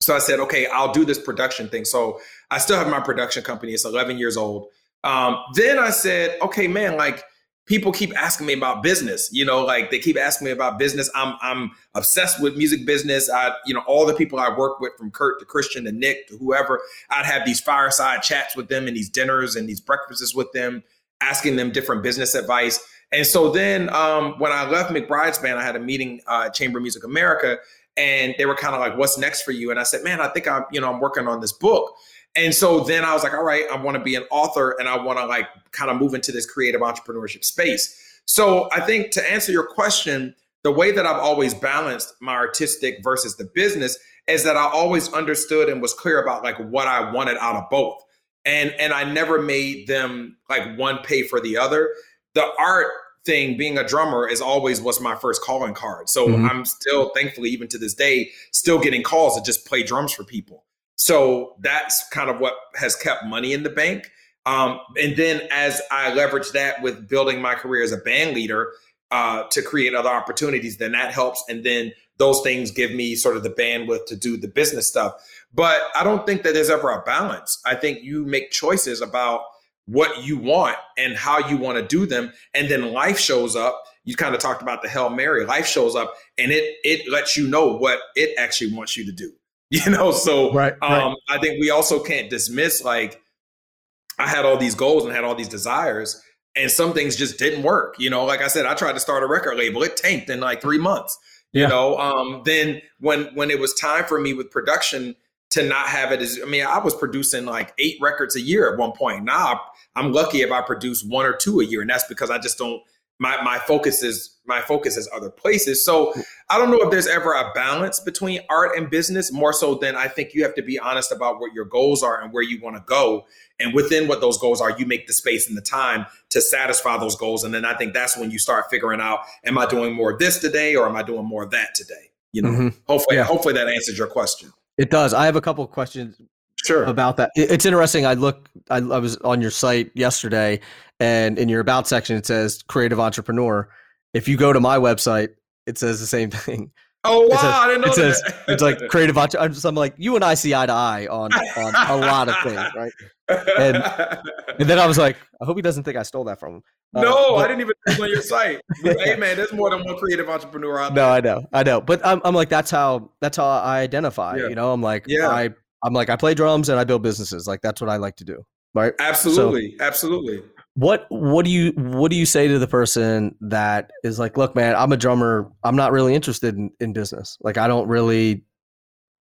So I said, okay, I'll do this production thing. So I still have my production company. It's 11 years old. Um, then I said, okay, man, like people keep asking me about business. You know, like they keep asking me about business. I'm I'm obsessed with music business. I, you know, all the people I work with, from Kurt to Christian to Nick to whoever, I'd have these fireside chats with them and these dinners and these breakfasts with them, asking them different business advice. And so then um, when I left McBride's band, I had a meeting uh, Chamber Music America, and they were kind of like, "What's next for you?" And I said, "Man, I think I'm, you know, I'm working on this book." And so then I was like, all right, I want to be an author and I want to like kind of move into this creative entrepreneurship space. So I think to answer your question, the way that I've always balanced my artistic versus the business is that I always understood and was clear about like what I wanted out of both. And and I never made them like one pay for the other. The art thing being a drummer is always was my first calling card. So mm-hmm. I'm still thankfully even to this day still getting calls to just play drums for people. So that's kind of what has kept money in the bank. Um, and then as I leverage that with building my career as a band leader uh, to create other opportunities, then that helps. And then those things give me sort of the bandwidth to do the business stuff. But I don't think that there's ever a balance. I think you make choices about what you want and how you want to do them. And then life shows up. You kind of talked about the Hail Mary. Life shows up and it it lets you know what it actually wants you to do. you know so right, um, right. i think we also can't dismiss like i had all these goals and had all these desires and some things just didn't work you know like i said i tried to start a record label it tanked in like three months you yeah. know um, then when when it was time for me with production to not have it as i mean i was producing like eight records a year at one point now i'm lucky if i produce one or two a year and that's because i just don't my my focus is my focus is other places. So I don't know if there's ever a balance between art and business. More so than I think you have to be honest about what your goals are and where you want to go. And within what those goals are, you make the space and the time to satisfy those goals. And then I think that's when you start figuring out: Am I doing more of this today, or am I doing more of that today? You know, mm-hmm. hopefully, yeah. hopefully that answers your question. It does. I have a couple questions sure about that it's interesting i look I, I, was on your site yesterday and in your about section it says creative entrepreneur if you go to my website it says the same thing oh wow says, i didn't know it that. says it's like creative entrepreneur I'm, just, I'm like you and i see eye to eye on on a lot of things right and and then i was like i hope he doesn't think i stole that from him uh, no, but, I didn't even put on your site. hey man, there's more than one creative entrepreneur out there. No, I know, I know, but I'm, I'm like that's how that's how I identify. Yeah. You know, I'm like, yeah, I I'm like, I play drums and I build businesses. Like that's what I like to do. Right. Absolutely. So, Absolutely. What what do you what do you say to the person that is like, look, man, I'm a drummer. I'm not really interested in, in business. Like I don't really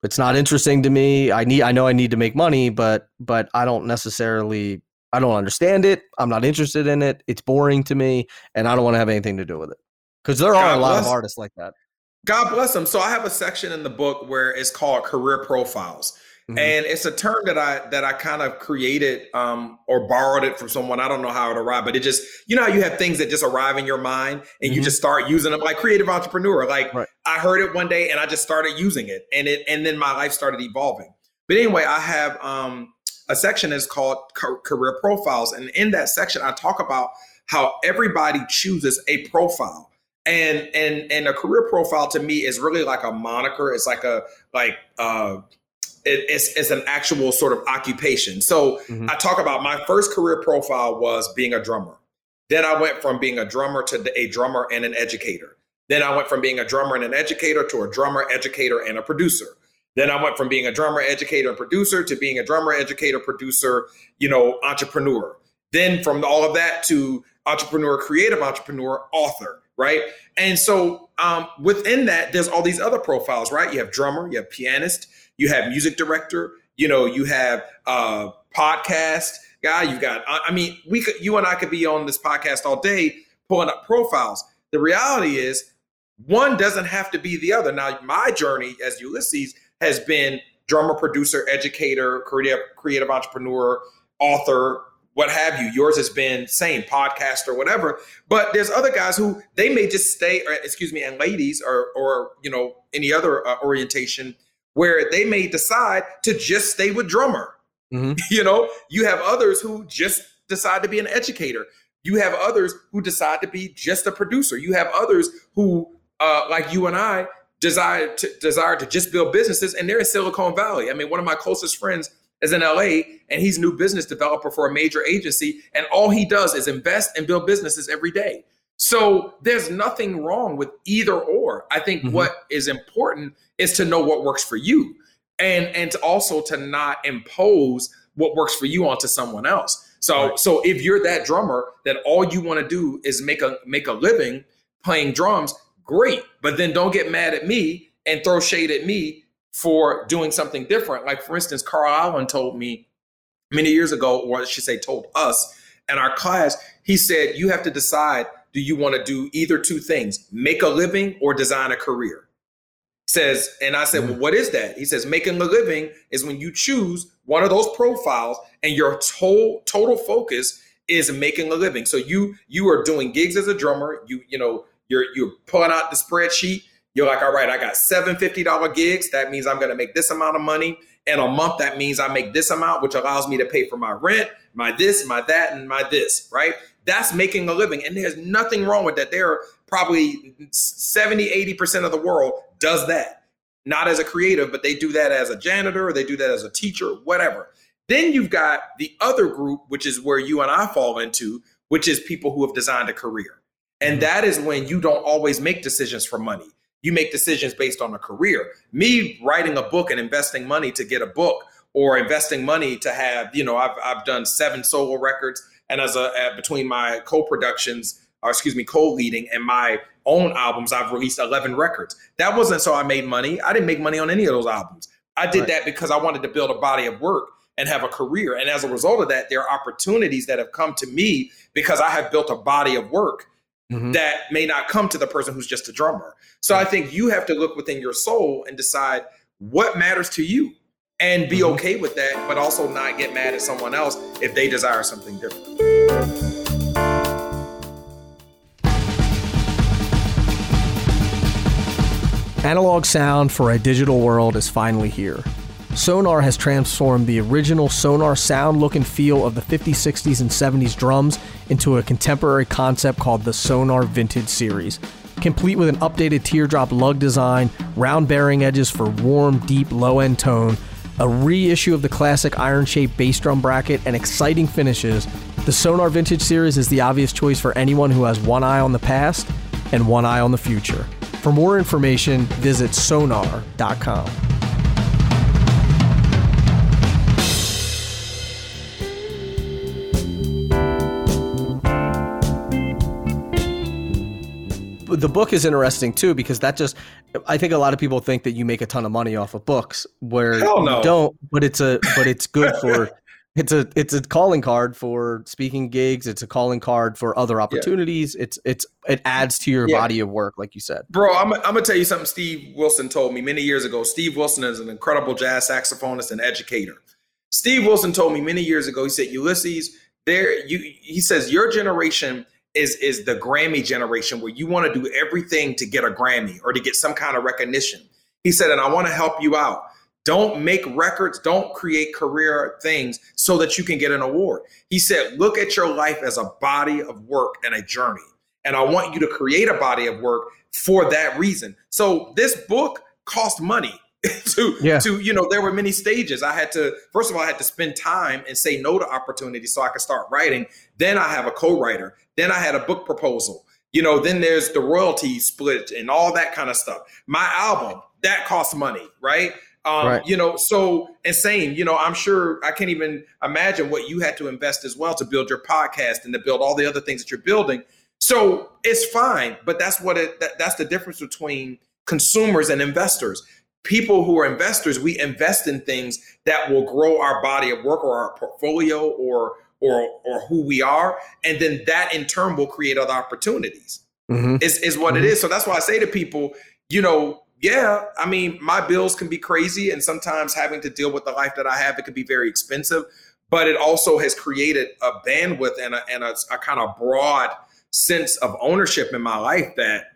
it's not interesting to me. I need I know I need to make money, but but I don't necessarily I don't understand it. I'm not interested in it. It's boring to me and I don't want to have anything to do with it. Cuz there are God a lot bless, of artists like that. God bless them. So I have a section in the book where it's called career profiles. Mm-hmm. And it's a term that I that I kind of created um, or borrowed it from someone. I don't know how it arrived, but it just you know how you have things that just arrive in your mind and mm-hmm. you just start using them like creative entrepreneur. Like right. I heard it one day and I just started using it, and it and then my life started evolving. But anyway, I have um, a section is called career profiles, and in that section, I talk about how everybody chooses a profile and and and a career profile to me is really like a moniker it's like a like uh it, it's, it's an actual sort of occupation so mm-hmm. i talk about my first career profile was being a drummer then i went from being a drummer to a drummer and an educator then i went from being a drummer and an educator to a drummer educator and a producer then i went from being a drummer educator and producer to being a drummer educator producer you know entrepreneur then from all of that to entrepreneur creative entrepreneur author right? And so um, within that, there's all these other profiles, right? You have drummer, you have pianist, you have music director, you know, you have uh, podcast guy. You've got, I mean, we could, you and I could be on this podcast all day pulling up profiles. The reality is, one doesn't have to be the other. Now, my journey as Ulysses has been drummer, producer, educator, creative, creative entrepreneur, author, what have you. Yours has been same podcast or whatever. But there's other guys who they may just stay, or excuse me, and ladies or or you know any other uh, orientation where they may decide to just stay with drummer. Mm-hmm. You know, you have others who just decide to be an educator. You have others who decide to be just a producer. You have others who, uh, like you and I, desire to desire to just build businesses, and they're in Silicon Valley. I mean, one of my closest friends is in LA and he's new business developer for a major agency and all he does is invest and build businesses every day. So there's nothing wrong with either or. I think mm-hmm. what is important is to know what works for you and and to also to not impose what works for you onto someone else. So right. so if you're that drummer that all you want to do is make a make a living playing drums, great. But then don't get mad at me and throw shade at me for doing something different. Like, for instance, Carl Allen told me many years ago, or I should say, told us in our class, he said, You have to decide do you want to do either two things, make a living or design a career? says, and I said, mm-hmm. Well, what is that? He says, Making a living is when you choose one of those profiles and your total total focus is making a living. So you you are doing gigs as a drummer, you you know, you're you're pulling out the spreadsheet you're like, all right, I got seven $50 gigs. That means I'm going to make this amount of money. in a month, that means I make this amount, which allows me to pay for my rent, my this, my that, and my this, right? That's making a living. And there's nothing wrong with that. There are probably 70, 80% of the world does that. Not as a creative, but they do that as a janitor, or they do that as a teacher, whatever. Then you've got the other group, which is where you and I fall into, which is people who have designed a career. And mm-hmm. that is when you don't always make decisions for money you make decisions based on a career. Me writing a book and investing money to get a book or investing money to have, you know, I've, I've done seven solo records and as a between my co-productions, or excuse me, co-leading and my own albums, I've released 11 records. That wasn't so I made money. I didn't make money on any of those albums. I did right. that because I wanted to build a body of work and have a career. And as a result of that, there are opportunities that have come to me because I have built a body of work mm-hmm. that may not come to the person who's just a drummer. So I think you have to look within your soul and decide what matters to you and be mm-hmm. okay with that, but also not get mad at someone else if they desire something different. Analog sound for a digital world is finally here. Sonor has transformed the original Sonor sound look and feel of the 50s, 60s, and 70s drums into a contemporary concept called the Sonor Vintage Series. Complete with an updated teardrop lug design, round bearing edges for warm, deep, low end tone, a reissue of the classic iron shaped bass drum bracket, and exciting finishes, the Sonor Vintage Series is the obvious choice for anyone who has one eye on the past and one eye on the future. For more information, visit sonor.com. the book is interesting too because that just I think a lot of people think that you make a ton of money off of books where no. you don't, but it's a but it's good for it's a it's a calling card for speaking gigs. It's a calling card for other opportunities. Yeah. It's it's it adds to your yeah. body of work, like you said, bro. I'm I'm gonna tell you something. Steve Wilson told me many years ago. Steve Wilson is an incredible jazz saxophonist and educator. Steve Wilson told me many years ago. He said, "Ulysses, there you." He says your generation is is the Grammy generation where you want to do everything to get a Grammy or to get some kind of recognition. He said, and I want to help you out. Don't make records, don't create career things so that you can get an award. He said, look at your life as a body of work and a journey. And I want you to create a body of work for that reason. So this book cost money. to yeah. to you know there were many stages i had to first of all i had to spend time and say no to opportunities so i could start writing then i have a co-writer then i had a book proposal you know then there's the royalty split and all that kind of stuff my album that costs money right um, right. You know, so insane. you know, I'm sure I can't even imagine what you had to invest as well to build your podcast and to build all the other things that you're building. So it's fine, but that's what it that, that's the difference between consumers and investors. People who are investors, we invest in things that will grow our body of work or our portfolio or or or who we are, and then that in turn will create other opportunities. Mm-hmm. Is is what mm-hmm. it is. So that's why I say to people, you know, yeah, I mean, my bills can be crazy, and sometimes having to deal with the life that I have, it can be very expensive. But it also has created a bandwidth and a, and a, a kind of broad sense of ownership in my life that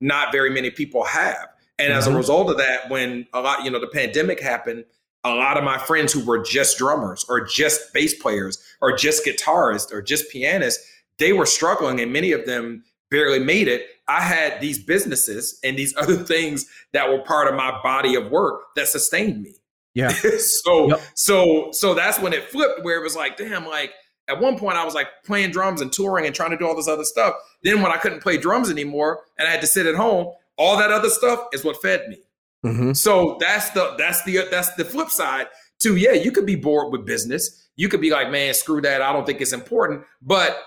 not very many people have. And mm-hmm. as a mm-hmm. result of that, when a lot, you know, the pandemic happened, a lot of my friends who were just drummers or just bass players or just guitarists or just pianists, they were struggling, and many of them barely made it. I had these businesses and these other things that were part of my body of work that sustained me. Yeah. so yep. so so that's when it flipped where it was like, damn, like at one point I was like playing drums and touring and trying to do all this other stuff. Then when I couldn't play drums anymore and I had to sit at home, all that other stuff is what fed me. Mm-hmm. So that's the that's the that's the flip side to yeah, you could be bored with business. You could be like, man, screw that. I don't think it's important. But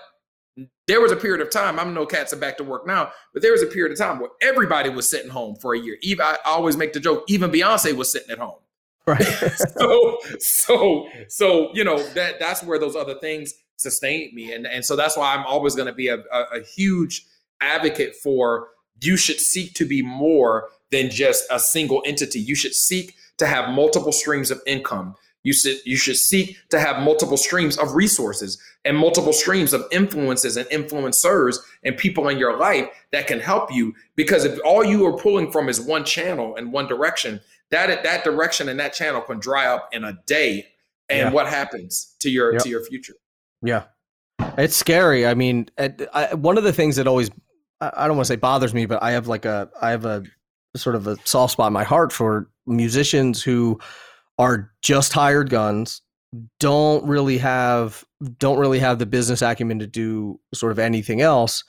there was a period of time, I'm no cats are back to work now, but there was a period of time where everybody was sitting home for a year. Even I always make the joke, even Beyonce was sitting at home. Right. so so so you know that that's where those other things sustained me. And and so that's why I'm always going to be a, a, a huge advocate for you should seek to be more than just a single entity. You should seek to have multiple streams of income. You should, you should seek to have multiple streams of resources and multiple streams of influences and influencers and people in your life that can help you. Because if all you are pulling from is one channel and one direction, that that direction and that channel can dry up in a day. And yeah. what happens to your yep. to your future? Yeah, it's scary. I mean, I, one of the things that always I don't want to say bothers me, but I have like a I have a sort of a soft spot in my heart for musicians who are just hired guns don't really have don't really have the business acumen to do sort of anything else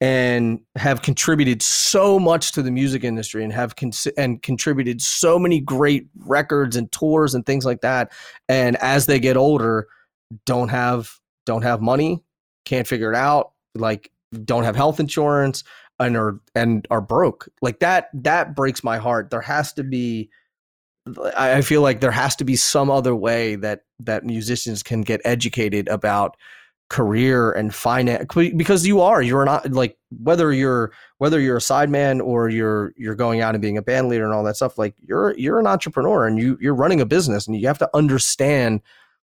and have contributed so much to the music industry and have con- and contributed so many great records and tours and things like that and as they get older don't have don't have money can't figure it out like don't have health insurance and are and are broke. Like that that breaks my heart. There has to be I feel like there has to be some other way that that musicians can get educated about career and finance because you are you're not like whether you're whether you're a sideman or you're you're going out and being a band leader and all that stuff like you're you're an entrepreneur and you you're running a business and you have to understand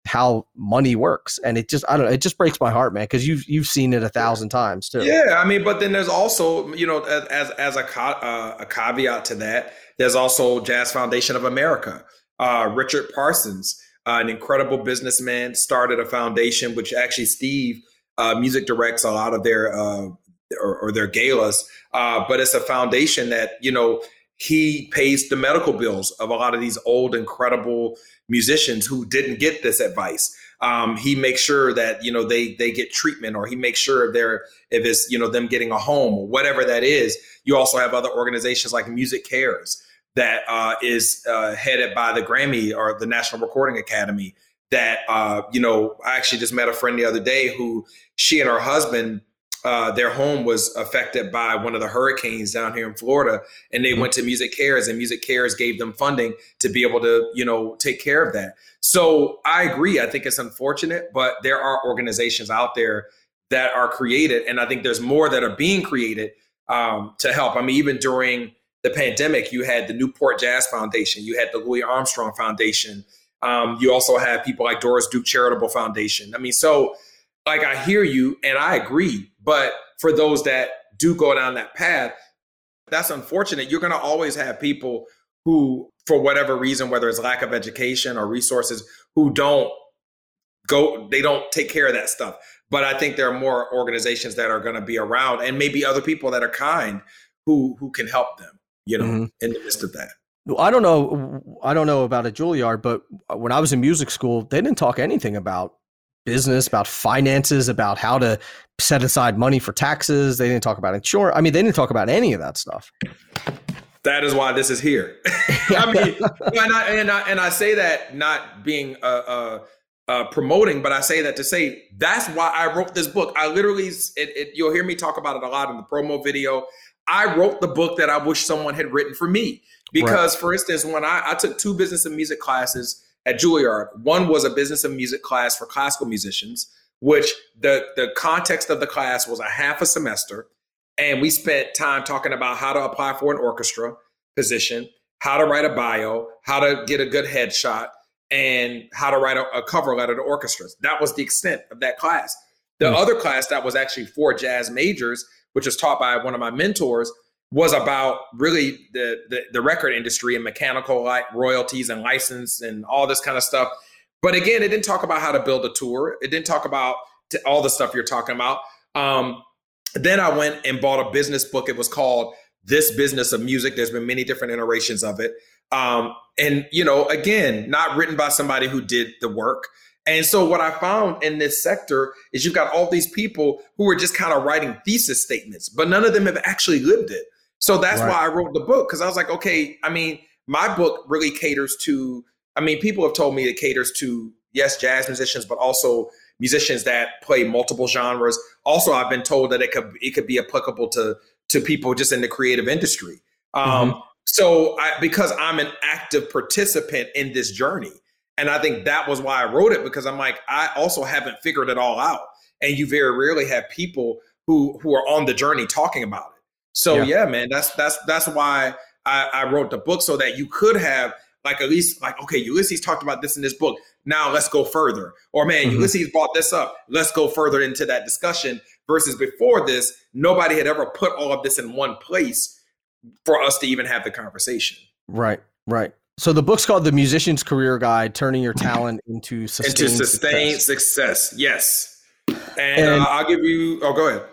how money works and it just i don't know it just breaks my heart man because you've you've seen it a thousand times too yeah i mean but then there's also you know as as a uh, a caveat to that there's also Jazz Foundation of America. Uh, Richard Parsons, uh, an incredible businessman, started a foundation which actually Steve uh, music directs a lot of their uh, or, or, their galas. Uh, but it's a foundation that you know he pays the medical bills of a lot of these old incredible musicians who didn't get this advice. Um, he makes sure that you know they they get treatment, or he makes sure they're if it's you know them getting a home or whatever that is. You also have other organizations like MusiCares that uh, is uh, headed by the Grammy or the National Recording Academy. That uh, you know, I actually just met a friend the other day who she and her husband uh, their home was affected by one of the hurricanes down here in Florida, and they mm-hmm. went to MusiCares, and MusiCares gave them funding to be able to, you know, take care of that. So I agree. I think it's unfortunate, but there are organizations out there that are created, and I think there's more that are being created um, to help. I mean, even during the pandemic, you had the Newport Jazz Foundation, you had the Louis Armstrong Foundation, um, you also have people like Doris Duke Charitable Foundation. I mean, so like I hear you and I agree, but for those that do go down that path, that's unfortunate. You're going to always have people who, for whatever reason, whether it's lack of education or resources, who don't go, they don't take care of that stuff. But I think there are more organizations that are going to be around, and maybe other people that are kind who who can help them. You know, mm-hmm. in the midst of that. I don't know. I don't know about a Juilliard, but when I was in music school, they didn't talk anything about business, about finances, about how to set aside money for taxes. They didn't talk about insurance. I mean, they didn't talk about any of that stuff. That is why this is here. I mean, and I, and I, and I say that not being uh, uh, uh, promoting, but I say that to say that's why I wrote this book. I literally, it, it, you'll hear me talk about it a lot in the promo video. I wrote the book that I wish someone had written for me because, right. for instance, when I, I took two business and music classes at Juilliard. One was a business and music class for classical musicians, which the the context of the class was a half a semester, and we spent time talking about how to apply for an orchestra position, how to write a bio, how to get a good headshot, and how to write a, a cover letter to orchestras. That was the extent of that class. The mm. other class that was actually for jazz majors, which was taught by one of my mentors, was about really the, the, the record industry and mechanical royalties and license and all this kind of stuff. But again, it didn't talk about how to build a tour. It didn't talk about t- all the stuff you're talking about. Um, then I went and bought a business book. It was called This Business of Music. There's been many different iterations of it. Um, and, you know, again, not written by somebody who did the work. And so what I found in this sector is you've got all these people who are just kind of writing thesis statements, but none of them have actually lived it. So that's right. why I wrote the book because I was like, okay, I mean, my book really caters to, I mean, people have told me it caters to, yes, jazz musicians, but also musicians that play multiple genres. Also, I've been told that it could it could be applicable to to people just in the creative industry. Um, mm-hmm. So, I, because I'm an active participant in this journey, and I think that was why I wrote it because I'm like, I also haven't figured it all out, and you very rarely have people who who are on the journey talking about it. So yeah, yeah man, that's that's that's why I, I wrote the book so that you could have like at least like okay, Ulysses talked about this in this book. Now let's go further. Or man, mm-hmm. Ulysses brought this up. Let's go further into that discussion. Versus before this, nobody had ever put all of this in one place for us to even have the conversation. Right, right. So the book's called The Musician's Career Guide: Turning Your Talent into Sustained, into sustained success. success. Yes, and, and uh, I'll give you. Oh, go ahead.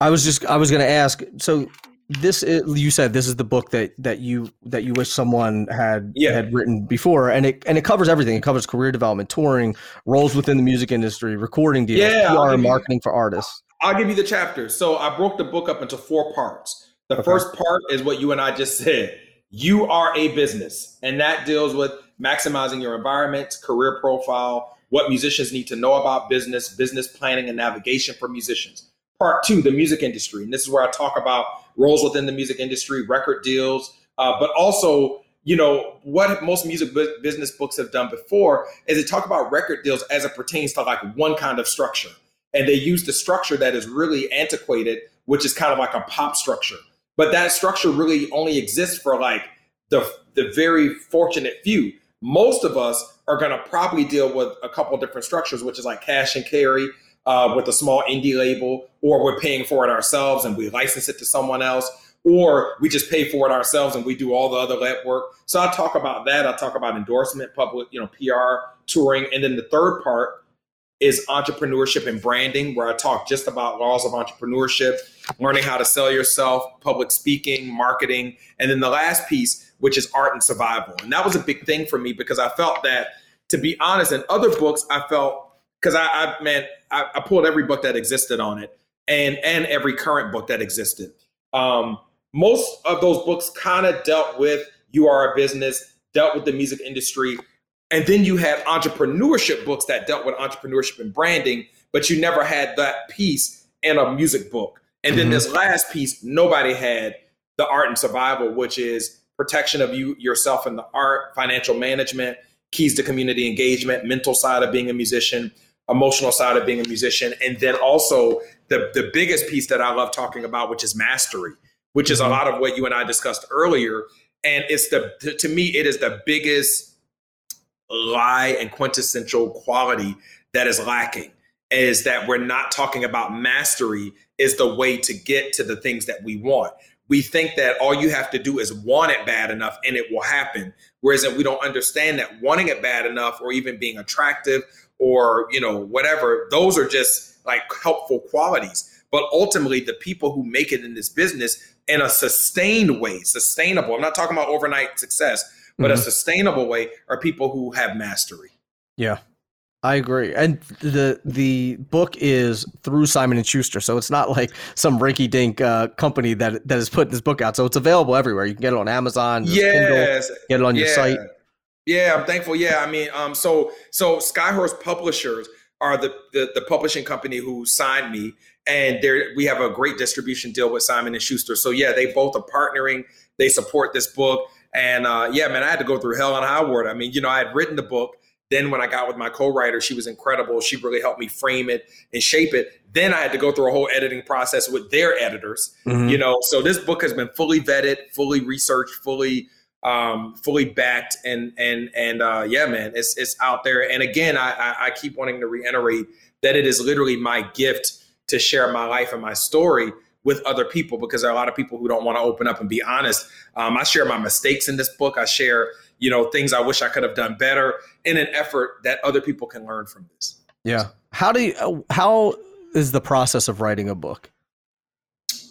I was just I was going to ask. So this is, you said this is the book that that you that you wish someone had yeah. had written before, and it and it covers everything. It covers career development, touring, roles within the music industry, recording deals, yeah, PR, and marketing you, for artists. I'll give you the chapters. So I broke the book up into four parts. The okay. first part is what you and I just said. You are a business, and that deals with maximizing your environment, career profile, what musicians need to know about business, business planning, and navigation for musicians part two, the music industry. And this is where I talk about roles within the music industry, record deals, uh, but also, you know, what most music bu- business books have done before is they talk about record deals as it pertains to like one kind of structure. And they use the structure that is really antiquated, which is kind of like a pop structure. But that structure really only exists for like the, the very fortunate few. Most of us are going to probably deal with a couple different structures, which is like cash and carry, uh, with a small indie label, or we're paying for it ourselves and we license it to someone else, or we just pay for it ourselves and we do all the other lab work. So I talk about that. I talk about endorsement, public, you know, PR, touring, and then the third part is entrepreneurship and branding, where I talk just about laws of entrepreneurship, learning how to sell yourself, public speaking, marketing, and then the last piece, which is art and survival. And that was a big thing for me because I felt that, to be honest, in other books, I felt because I, I man, I, I, pulled every book that existed on it and and every current book that existed. Um, most of those books kind of dealt with you are a business, dealt with the music industry, and then you had entrepreneurship books that dealt with entrepreneurship and branding, but you never had that piece in a music book. And then mm-hmm. this last piece, nobody had the art and survival, which is protection of you yourself and the art, financial management, keys to community engagement, mental side of being a musician, emotional side of being a musician, and then also the the biggest piece that I love talking about, which is mastery, which is a mm-hmm. lot of what you and I discussed earlier. And it's the to me, it is the biggest lie and quintessential quality that is lacking is that we're not talking about mastery is the way to get to the things that we want. We think that all you have to do is want it bad enough and it will happen. Whereas that we don't understand that wanting it bad enough or even being attractive or, you know, whatever, those are just like helpful qualities. But ultimately, the people who make it in this business in a sustained way, sustainable, I'm not talking about overnight success, but mm-hmm. a sustainable way are people who have mastery. Yeah. I agree, and the the book is through Simon and Schuster, so it's not like some rinky-dink uh, company that that is putting this book out. So it's available everywhere. You can get it on Amazon. Yes, Kindle, get it on your site. Yeah, I'm thankful. Yeah, I mean, um, so so Skyhorse Publishers are the, the the publishing company who signed me, and there we have a great distribution deal with Simon and Schuster. So yeah, they both are partnering. They support this book, and uh, yeah, man, I had to go through hell and high water. I mean, you know, I had written the book then when I got with my co-writer, she was incredible. She really helped me frame it and shape it. Then I had to go through a whole editing process with their editors. Mm-hmm. You know, so this book has been fully vetted, fully researched, fully um, fully backed, and and and uh, yeah, man, it's it's out there. And again, I, I I keep wanting to reiterate that it is literally my gift to share my life and my story with other people because there are a lot of people who don't want to open up and be honest. Um, I share my mistakes in this book. I share you know, things I wish I could have done better in an effort that other people can learn from this. Yeah. How do you, how is the process of writing a book?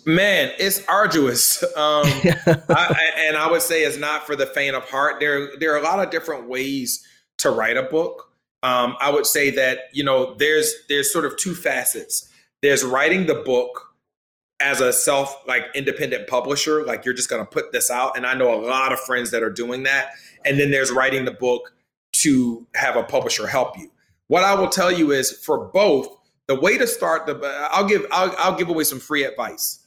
Man, it's arduous. Um, I, and I would say it's not for the faint of heart. There, there are a lot of different ways to write a book. Um, I would say that, you know, there's, there's sort of two facets. There's writing the book as a self like independent publisher like you're just going to put this out and i know a lot of friends that are doing that and then there's writing the book to have a publisher help you. What I will tell you is for both, the way to start the I'll give I'll, I'll give away some free advice.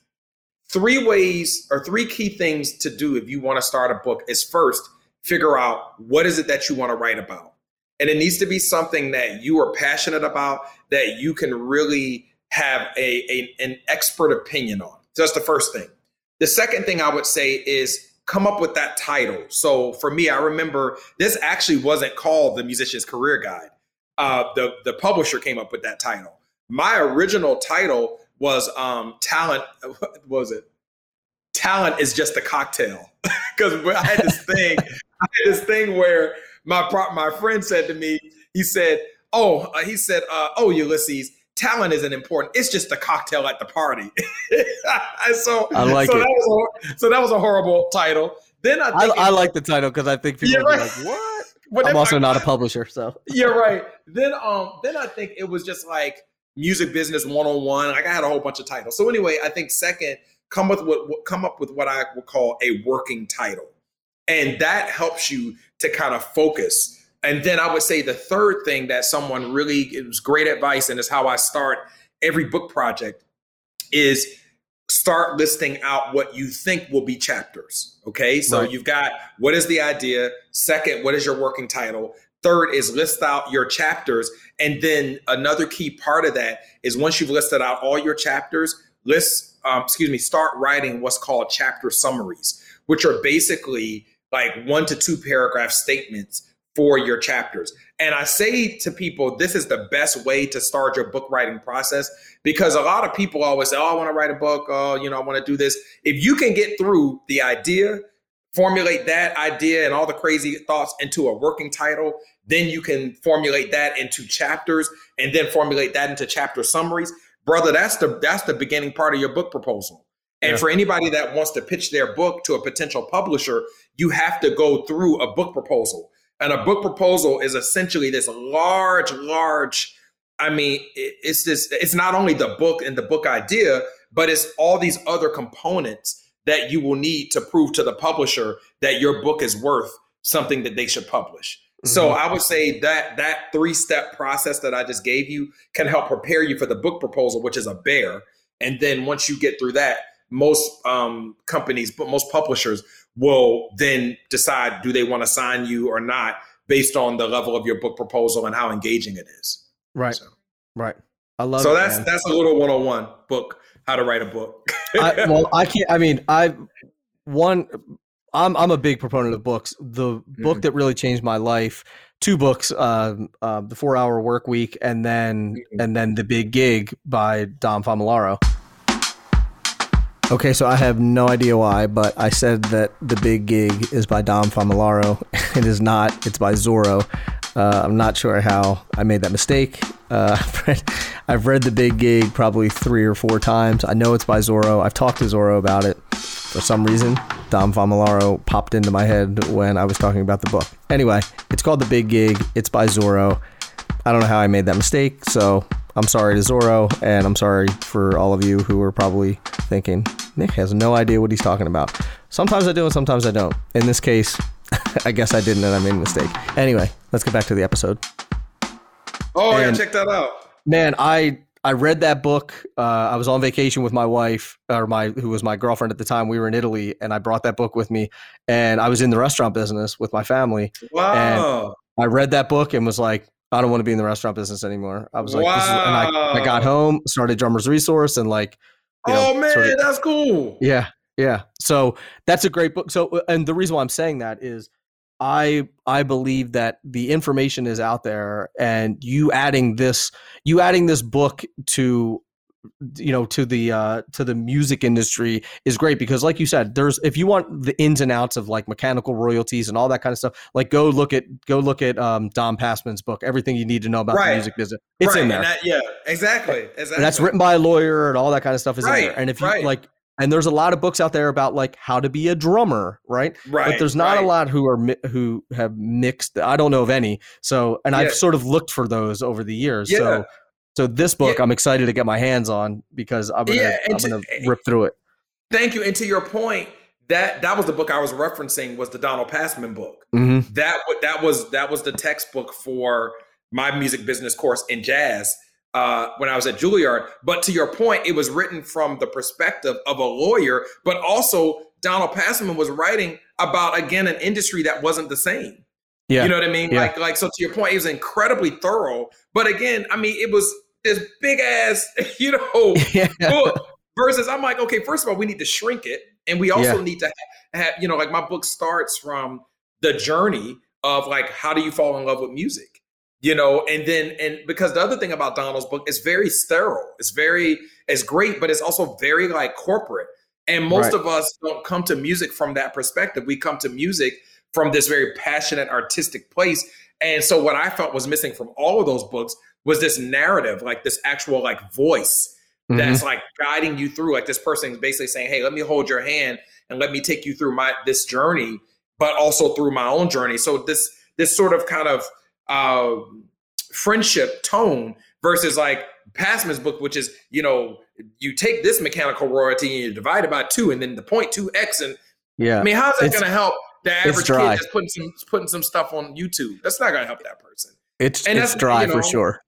Three ways or three key things to do if you want to start a book is first figure out what is it that you want to write about. And it needs to be something that you are passionate about that you can really have a, a an expert opinion on. That's the first thing. The second thing I would say is come up with that title. So for me, I remember this actually wasn't called the Musician's Career Guide. Uh, the the publisher came up with that title. My original title was um, Talent. What was it? Talent is just a cocktail. Because I had this thing. I had this thing where my my friend said to me, he said, "Oh, uh, he said, uh, oh Ulysses." talent isn't important. It's just a cocktail at the party. so I like so it. That was a, so that was a horrible title. Then I I, I like the title because I think people are right. like, "What?" But I'm also I, not a publisher, so you're right. Then um then I think it was just like music business one on one. Like I had a whole bunch of titles. So anyway, I think second, come with what come up with what I would call a working title, and that helps you to kind of focus and then I would say the third thing that someone really was great advice, and is how I start every book project is start listing out what you think will be chapters. Okay. So right. you've got what is the idea? Second, what is your working title? Third is list out your chapters. And then another key part of that is once you've listed out all your chapters, list, um, excuse me, start writing what's called chapter summaries, which are basically like one to two paragraph statements for your chapters. And I say to people, this is the best way to start your book writing process because a lot of people always say, Oh, I want to write a book. Oh, you know, I want to do this. If you can get through the idea, formulate that idea and all the crazy thoughts into a working title, then you can formulate that into chapters and then formulate that into chapter summaries. Brother, that's the that's the beginning part of your book proposal. And yeah. for anybody that wants to pitch their book to a potential publisher, you have to go through a book proposal and a book proposal is essentially this large, large. I mean, it's this. It's not only the book and the book idea, but it's all these other components that you will need to prove to the publisher that your book is worth something that they should publish. Mm-hmm. So I would say that that three step process that I just gave you can help prepare you for the book proposal, which is a bear. and then once you get through that, most um, companies, but most publishers will then decide do they want to sign you or not based on the level of your book proposal and how engaging it is. Right. So, right. I love. So it, that's man. that's a little one on one book how to write a book. I, well, I can't. I mean, I one. I'm I'm a big proponent of books. The mm-hmm. book that really changed my life. Two books, uh, uh, the Four Hour Work Week, and then mm-hmm. and then the Big Gig by Dom Famularo. Okay, so I have no idea why, but I said that the Big Gig is by Dom Famularo. it is not. It's by Zoro. Uh, I'm not sure how I made that mistake. Uh, I've, read, the big gig probably three or four times. I know it's by Zoro. I've talked to Zoro about it. For some reason, Dom Famularo popped into my head when I was talking about the book. Anyway, it's called The Big Gig. It's by Zoro. I don't know how I made that mistake, so I'm sorry to Zoro, and I'm sorry for all of you who are probably thinking, Nick has no idea what he's talking about. Sometimes I do, and sometimes I don't. In this case, I guess I didn't, and I made a mistake. Anyway, let's get back to the episode. Oh, and, yeah, check that out. Man, I I read that book. Uh, I was on vacation with my wife, or my who was my girlfriend at the time. We were in Italy, and I brought that book with me. And I was in the restaurant business with my family. Wow! I read that book and was like, I don't want to be in the restaurant business anymore. I was like, wow. And I, I got home, started Drummers Resource, and like, you know, oh man, sort of, that's cool. Yeah, yeah. So that's a great book. So, uh, and the reason why I'm saying that is I I believe that the information is out there and you adding this you adding this book to you know to the uh to the music industry is great because like you said there's if you want the ins and outs of like mechanical royalties and all that kind of stuff like go look at go look at um Don Passman's book everything you need to know about right. the music business it's right. in there that, yeah exactly exactly and that's written by a lawyer and all that kind of stuff is right. in there and if you like and there's a lot of books out there about like how to be a drummer right right but there's not right. a lot who are who have mixed i don't know of any so and yeah. i've sort of looked for those over the years yeah. so so this book yeah. i'm excited to get my hands on because i'm gonna i'm gonna rip through it thank you and to your point that that was the book i was referencing was the donald passman book mm-hmm. that that was that was the textbook for my music business course in jazz uh, when I was at Juilliard. But to your point, it was written from the perspective of a lawyer, but also Donald Passman was writing about again an industry that wasn't the same. Yeah. You know what I mean? Yeah. Like, like so to your point, it was incredibly thorough. But again, I mean, it was this big ass, you know, yeah. book versus I'm like, okay, first of all, we need to shrink it. And we also yeah. need to have, you know, like my book starts from the journey of like how do you fall in love with music? You know and then and because the other thing about donald's book is very sterile. It's very it's great but it's also very like corporate. And most right. of us don't come to music from that perspective. We come to music from this very passionate artistic place. And so what i felt was missing from all of those books was this narrative like this actual like voice mm-hmm. that's like guiding you through. Like this person is basically saying hey let me hold your hand and let me take you through my this journey but also through my own journey. So this this sort of kind of uh, friendship tone versus like Passman's book, which is, you know, you take this mechanical royalty and you divide it by two and then the point two X and yeah. I mean, how's that gonna help the average kid that's putting some putting some stuff on YouTube? That's not gonna help that person. It's and it's dry you know, for sure.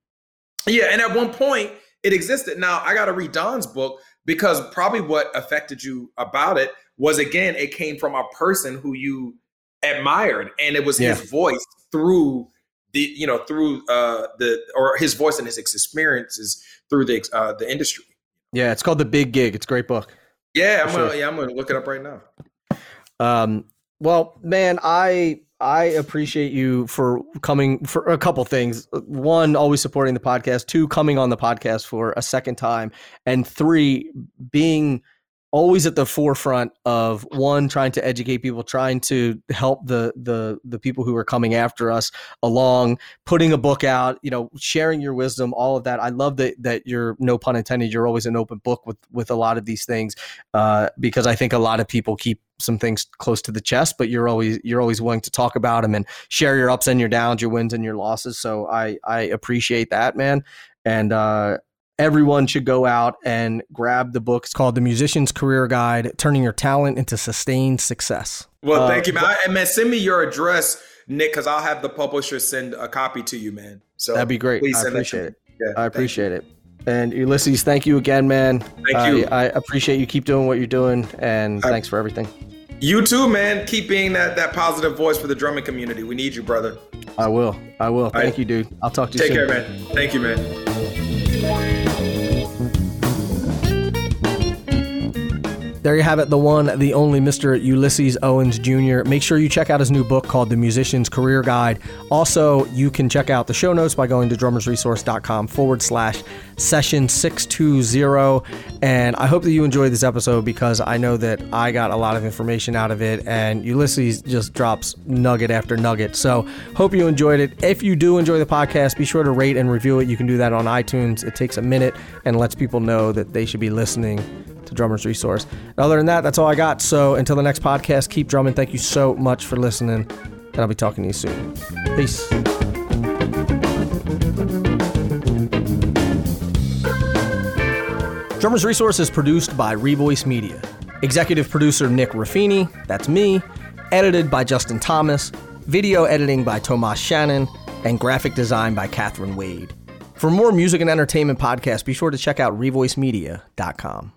Yeah, and at one point it existed. Now I gotta read Don's book because probably what affected you about it was again, it came from a person who you admired and it was yeah. his voice through the you know through uh the or his voice and his experiences through the uh the industry. Yeah, it's called The Big Gig. It's a great book. Yeah, I'm sure. gonna yeah, I'm gonna look it up right now. Um well, man, I I appreciate you for coming for a couple things. One, always supporting the podcast. Two, coming on the podcast for a second time. And three, being always at the forefront of one trying to educate people trying to help the the the people who are coming after us along putting a book out you know sharing your wisdom all of that. I love that that you're no pun intended you're always an open book with with a lot of these things uh, because i think a lot of people keep some things close to the chest but you're always you're always willing to talk about them and share your ups and your downs your wins and your losses. So i i appreciate that man. And uh everyone should go out and grab the book. It's called The Musician's Career Guide Turning Your Talent into Sustained Success. Well, uh, thank you, man. And man, send me your address, Nick, because I'll have the publisher send a copy to you, man. So that'd be great. I appreciate it. Yeah, I appreciate it. And Ulysses, thank you again, man. Thank I, you. I appreciate you. Keep doing what you're doing, and thanks for everything. You too, man. Keep being that that positive voice for the drumming community. We need you, brother. I will. I will. Thank right. you, dude. I'll talk to you Take soon. care, man. Thank you, man. There you have it, the one, the only Mr. Ulysses Owens Jr. Make sure you check out his new book called The Musician's Career Guide. Also, you can check out the show notes by going to drummersresource.com forward slash session 620. And I hope that you enjoyed this episode because I know that I got a lot of information out of it, and Ulysses just drops nugget after nugget. So, hope you enjoyed it. If you do enjoy the podcast, be sure to rate and review it. You can do that on iTunes. It takes a minute and lets people know that they should be listening to Drummers Resource. Other than that, that's all I got. So until the next podcast, keep drumming. Thank you so much for listening, and I'll be talking to you soon. Peace. Drummers Resource is produced by Revoice Media. Executive producer Nick Ruffini, that's me. Edited by Justin Thomas. Video editing by Tomas Shannon. And graphic design by Catherine Wade. For more music and entertainment podcasts, be sure to check out revoicemedia.com.